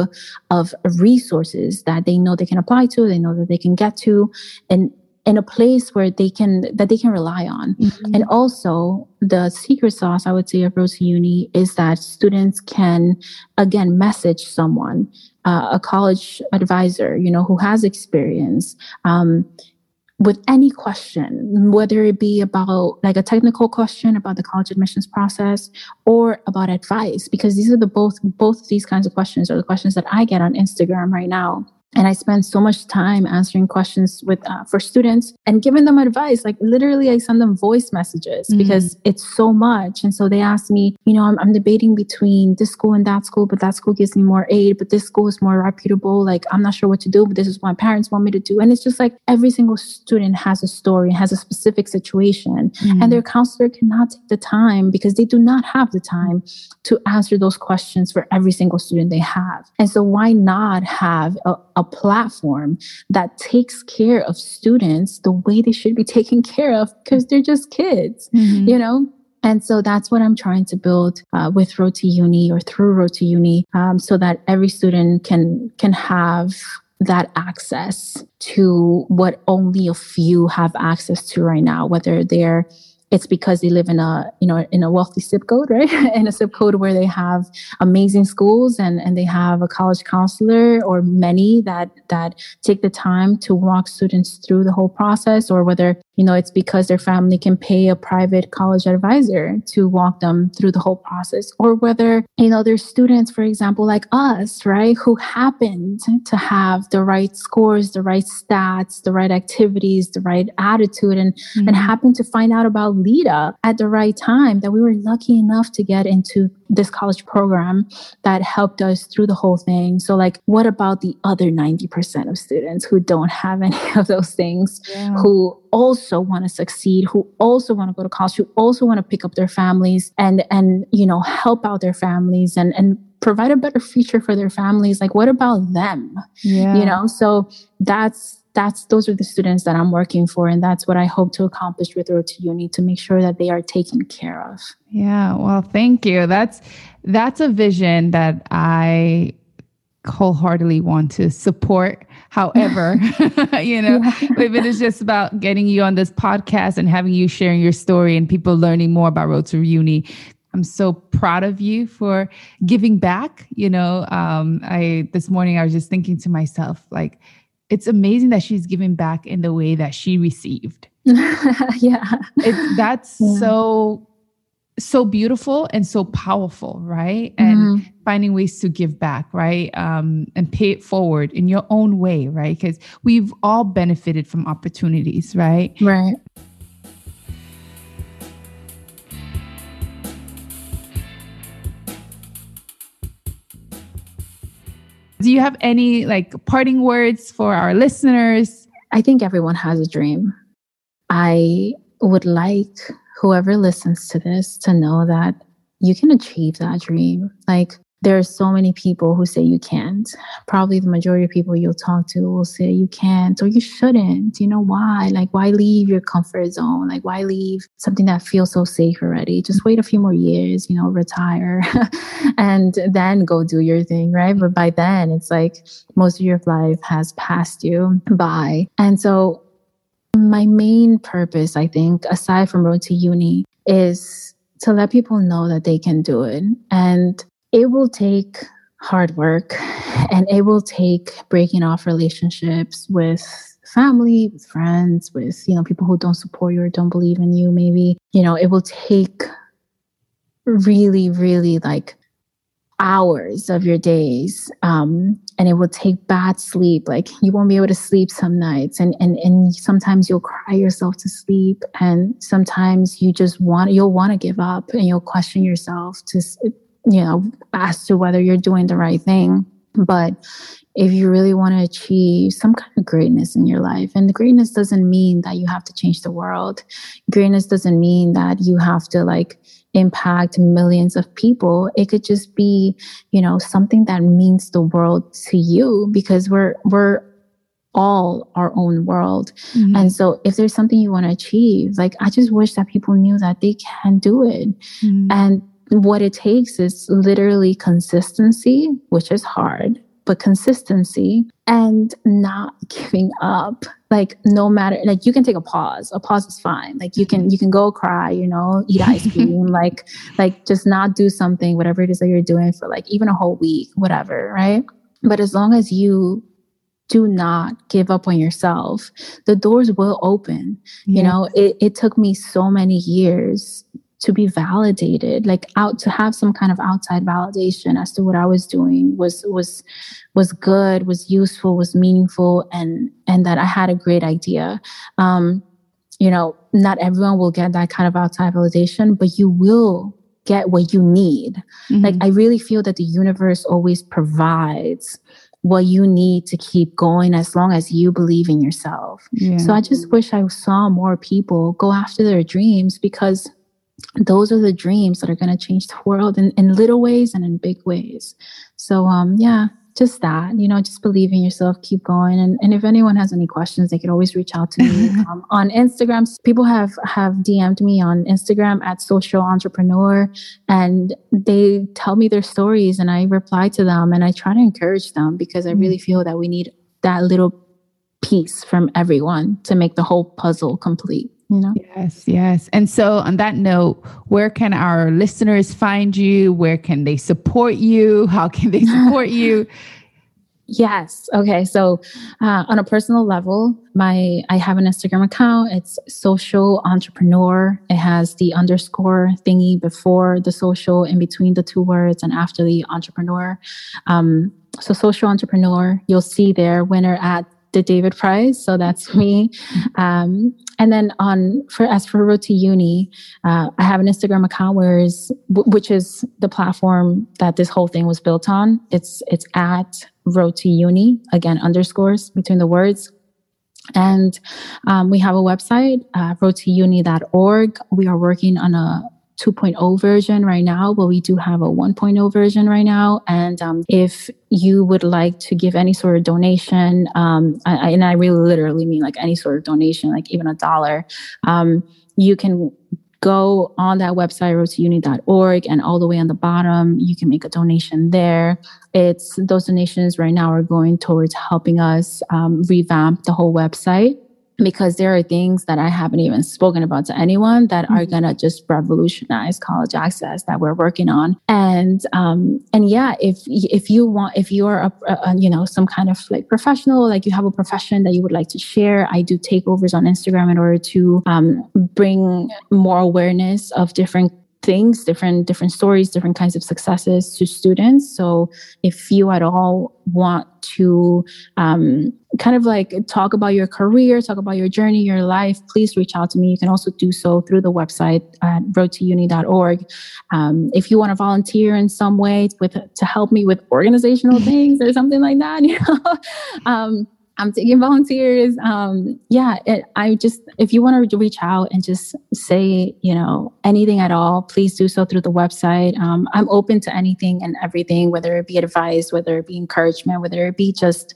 of resources that they know they can apply to they know that they can get to and in a place where they can that they can rely on mm-hmm. and also the secret sauce i would say of Road to Uni is that students can again message someone uh, a college advisor you know who has experience um, with any question, whether it be about like a technical question about the college admissions process or about advice, because these are the both both these kinds of questions are the questions that I get on Instagram right now and i spend so much time answering questions with uh, for students and giving them advice. Like literally i send them voice messages mm-hmm. because it's so much. And so they ask me you know I'm, I'm, debating between this school and that school but that school gives me more aid but this school is more reputable. Like i'm not sure what to do but this is what my parents want me to do. And it's just like every single student has a story has a specific situation. Mm-hmm. and their counselor cannot take the time because they do not have the time to answer those questions for every single student they have. And so why not have a, a a platform that takes care of students the way they should be taken care of because they're just kids, mm-hmm. you know? And so that's what I'm trying to build uh, with Road to Uni or through Road to Uni, um, so that every student can can have that access to what only a few have access to right now, whether they're it's because they live in a you know in a wealthy zip code right? In a zip code where they have amazing schools and and they have a college counselor or many that that take the time to walk students through the whole process or whether you know it's because their family can pay a private college advisor to walk them through the whole process or whether you know there's students for example like us right who happened to have the right scores the right stats the right activities the right attitude and mm-hmm. and happen to find out about LEDA at the right time that we were lucky enough to get into this college program that helped us through the whole thing. So, like, what about the other 90% of students who don't have any of those things, yeah. who also want to succeed, who also want to go to college, who also want to pick up their families and, and, you know, help out their families and, and, provide a better future for their families like what about them yeah. you know so that's that's those are the students that I'm working for, and that's what I hope to accomplish with Road to Uni to make sure that they are taken care of. Yeah, well, thank you. That's that's a vision that I wholeheartedly want to support. However, you know, if it is just about getting you on this podcast and having you sharing your story and people learning more about Road to Uni, I'm so proud of you for giving back. You know, um, I this morning I was just thinking to myself, like it's amazing that she's giving back in the way that she received. yeah. It, that's yeah. so so beautiful and so powerful, right? And mm-hmm. finding ways to give back, right? Um, and pay it forward in your own way, right? Because we've all benefited from opportunities, right? Right. Do you have any like parting words for our listeners? I think everyone has a dream. I would like whoever listens to this to know that you can achieve that dream. Like there are so many people who say you can't. Probably the majority of people you'll talk to will say you can't or you shouldn't. You know why? Like, why leave your comfort zone? Like, why leave something that feels so safe already? Just wait a few more years, you know, retire and then go do your thing, right? But by then, it's like most of your life has passed you by. And so, my main purpose, I think, aside from Road to Uni, is to let people know that they can do it. And it will take hard work and it will take breaking off relationships with family, with friends, with, you know, people who don't support you or don't believe in you. Maybe, you know, it will take really, really like hours of your days um, and it will take bad sleep like you won't be able to sleep some nights and, and and sometimes you'll cry yourself to sleep and sometimes you just want you'll want to give up and you'll question yourself to you know, as to whether you're doing the right thing. But if you really want to achieve some kind of greatness in your life, and greatness doesn't mean that you have to change the world, greatness doesn't mean that you have to like impact millions of people. It could just be, you know, something that means the world to you because we're, we're, all our own world. Mm-hmm. And so if there's something you want to achieve, like I just wish that people knew that they can do it. Mm-hmm. And what it takes is literally consistency, which is hard, but consistency and not giving up. Like no matter like you can take a pause. A pause is fine. Like you can you can go cry, you know, eat ice cream, like like just not do something, whatever it is that you're doing for like even a whole week, whatever, right? But as long as you do not give up on yourself. The doors will open. Yeah. You know, it, it took me so many years to be validated like out to have some kind of outside validation as to what i was doing was was was good was useful was meaningful and and that i had a great idea um you know not everyone will get that kind of outside validation but you will get what you need mm-hmm. like i really feel that the universe always provides what you need to keep going as long as you believe in yourself. Yeah. So I just wish I saw more people go after their dreams because those are the dreams that are going to change the world in, in little ways and in big ways. So, um, yeah, just that, you know, just believe in yourself, keep going. And, and if anyone has any questions, they can always reach out to me um, on Instagram. People have, have DM'd me on Instagram at social entrepreneur and they tell me their stories and I reply to them and I try to encourage them because I really mm. feel that we need that little piece from everyone to make the whole puzzle complete you know? Yes yes. And so on that note where can our listeners find you? Where can they support you? How can they support you? Yes. Okay. So uh, on a personal level my i have an instagram account. It's social entrepreneur. It has the underscore thingy before the social in between the two words and after the entrepreneur. Um, so social entrepreneur you'll see there winner at the David Prize. So that's me. Um, and then on for as for Road to Uni, uh, I have an Instagram account where is which is the platform that this whole thing was built on. It's it's at Road to Uni again underscores between the words. And um, we have a website, uh, roadtouni.org. We are working on a 2.0 version right now, but we do have a 1.0 version right now. And um, if you would like to give any sort of donation, um, I, and I really literally mean like any sort of donation, like even a dollar, um, you can go on that website, roadtouni.org, and all the way on the bottom, you can make a donation there. It's those donations right now are going towards helping us um, revamp the whole website because there are things that I haven't even spoken about to anyone that mm-hmm. are gonna just revolutionize college access that we're working on. And um, and yeah, if if you want, if you are a, a, you know some kind of like professional, like you have a profession that you would like to share, I do takeovers on Instagram in order to um, bring more awareness of different things different different stories different kinds of successes to students. So if you at all want to um, kind of like talk about your career talk about your journey your life please reach out to me. You can also do so through the website at roadtouni.org um, if you want to volunteer in some way with to help me with organizational things or something like that you know? Um, I'm taking volunteers. Um, yeah, it, I just, if you want to reach out and just say, you know, anything at all, please do so through the website. Um, I'm open to anything and everything, whether it be advice, whether it be encouragement, whether it be just,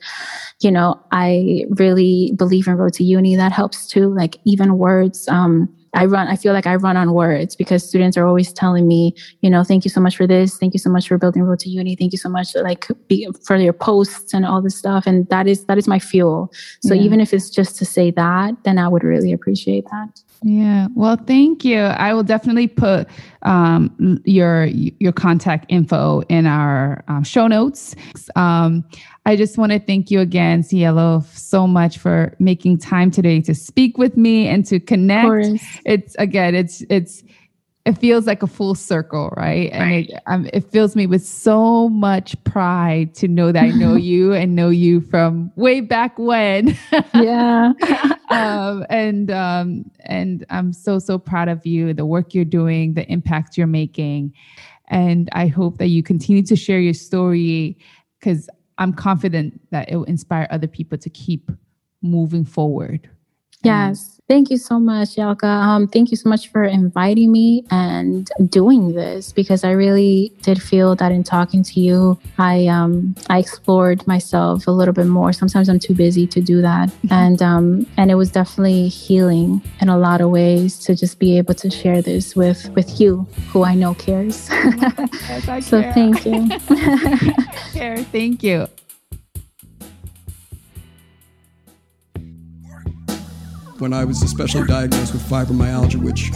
you know, I really believe in Road to Uni. That helps too. Like even words. Um, I run, I feel like I run on words because students are always telling me, you know, thank you so much for this. Thank you so much for building Road to Uni. Thank you so much like be, for your posts and all this stuff. And that is, that is my fuel. So yeah. even if it's just to say that, then I would really appreciate that. Yeah. Well, thank you. I will definitely put um, your your contact info in our um, show notes. Um, I just want to thank you again, Cielo, so much for making time today to speak with me and to connect. It's again, it's it's it feels like a full circle, right? And right. It, um, it fills me with so much pride to know that I know you and know you from way back when. yeah. Um, and um, and I'm so so proud of you, the work you're doing, the impact you're making, and I hope that you continue to share your story because I'm confident that it will inspire other people to keep moving forward. Yes. Thank you so much, Yelka. Um, thank you so much for inviting me and doing this because I really did feel that in talking to you, I um, I explored myself a little bit more. Sometimes I'm too busy to do that, mm-hmm. and um, and it was definitely healing in a lot of ways to just be able to share this with with you, who I know cares. yes, I so thank you. care. Thank you. when I was especially diagnosed with fibromyalgia, which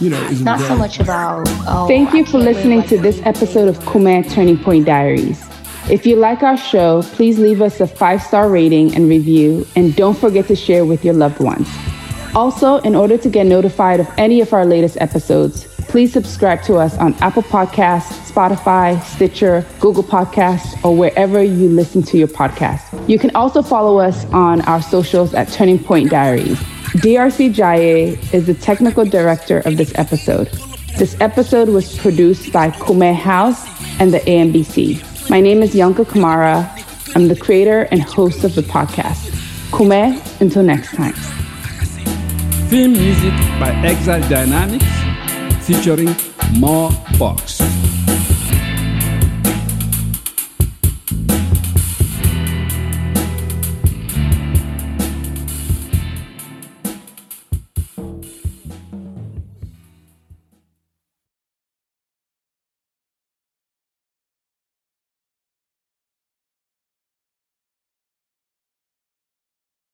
you know is not so much about. Oh, Thank you for listening to this episode of Kume Turning Point Diaries. If you like our show, please leave us a five star rating and review, and don't forget to share with your loved ones. Also, in order to get notified of any of our latest episodes, please subscribe to us on Apple Podcasts, Spotify, Stitcher, Google Podcasts, or wherever you listen to your podcast. You can also follow us on our socials at Turning Point Diaries. DRC Jaye is the technical director of this episode. This episode was produced by Kume House and the AMBC. My name is Yanka Kamara. I'm the creator and host of the podcast. Kume, until next time. Theme music by Exile Dynamics featuring More Box.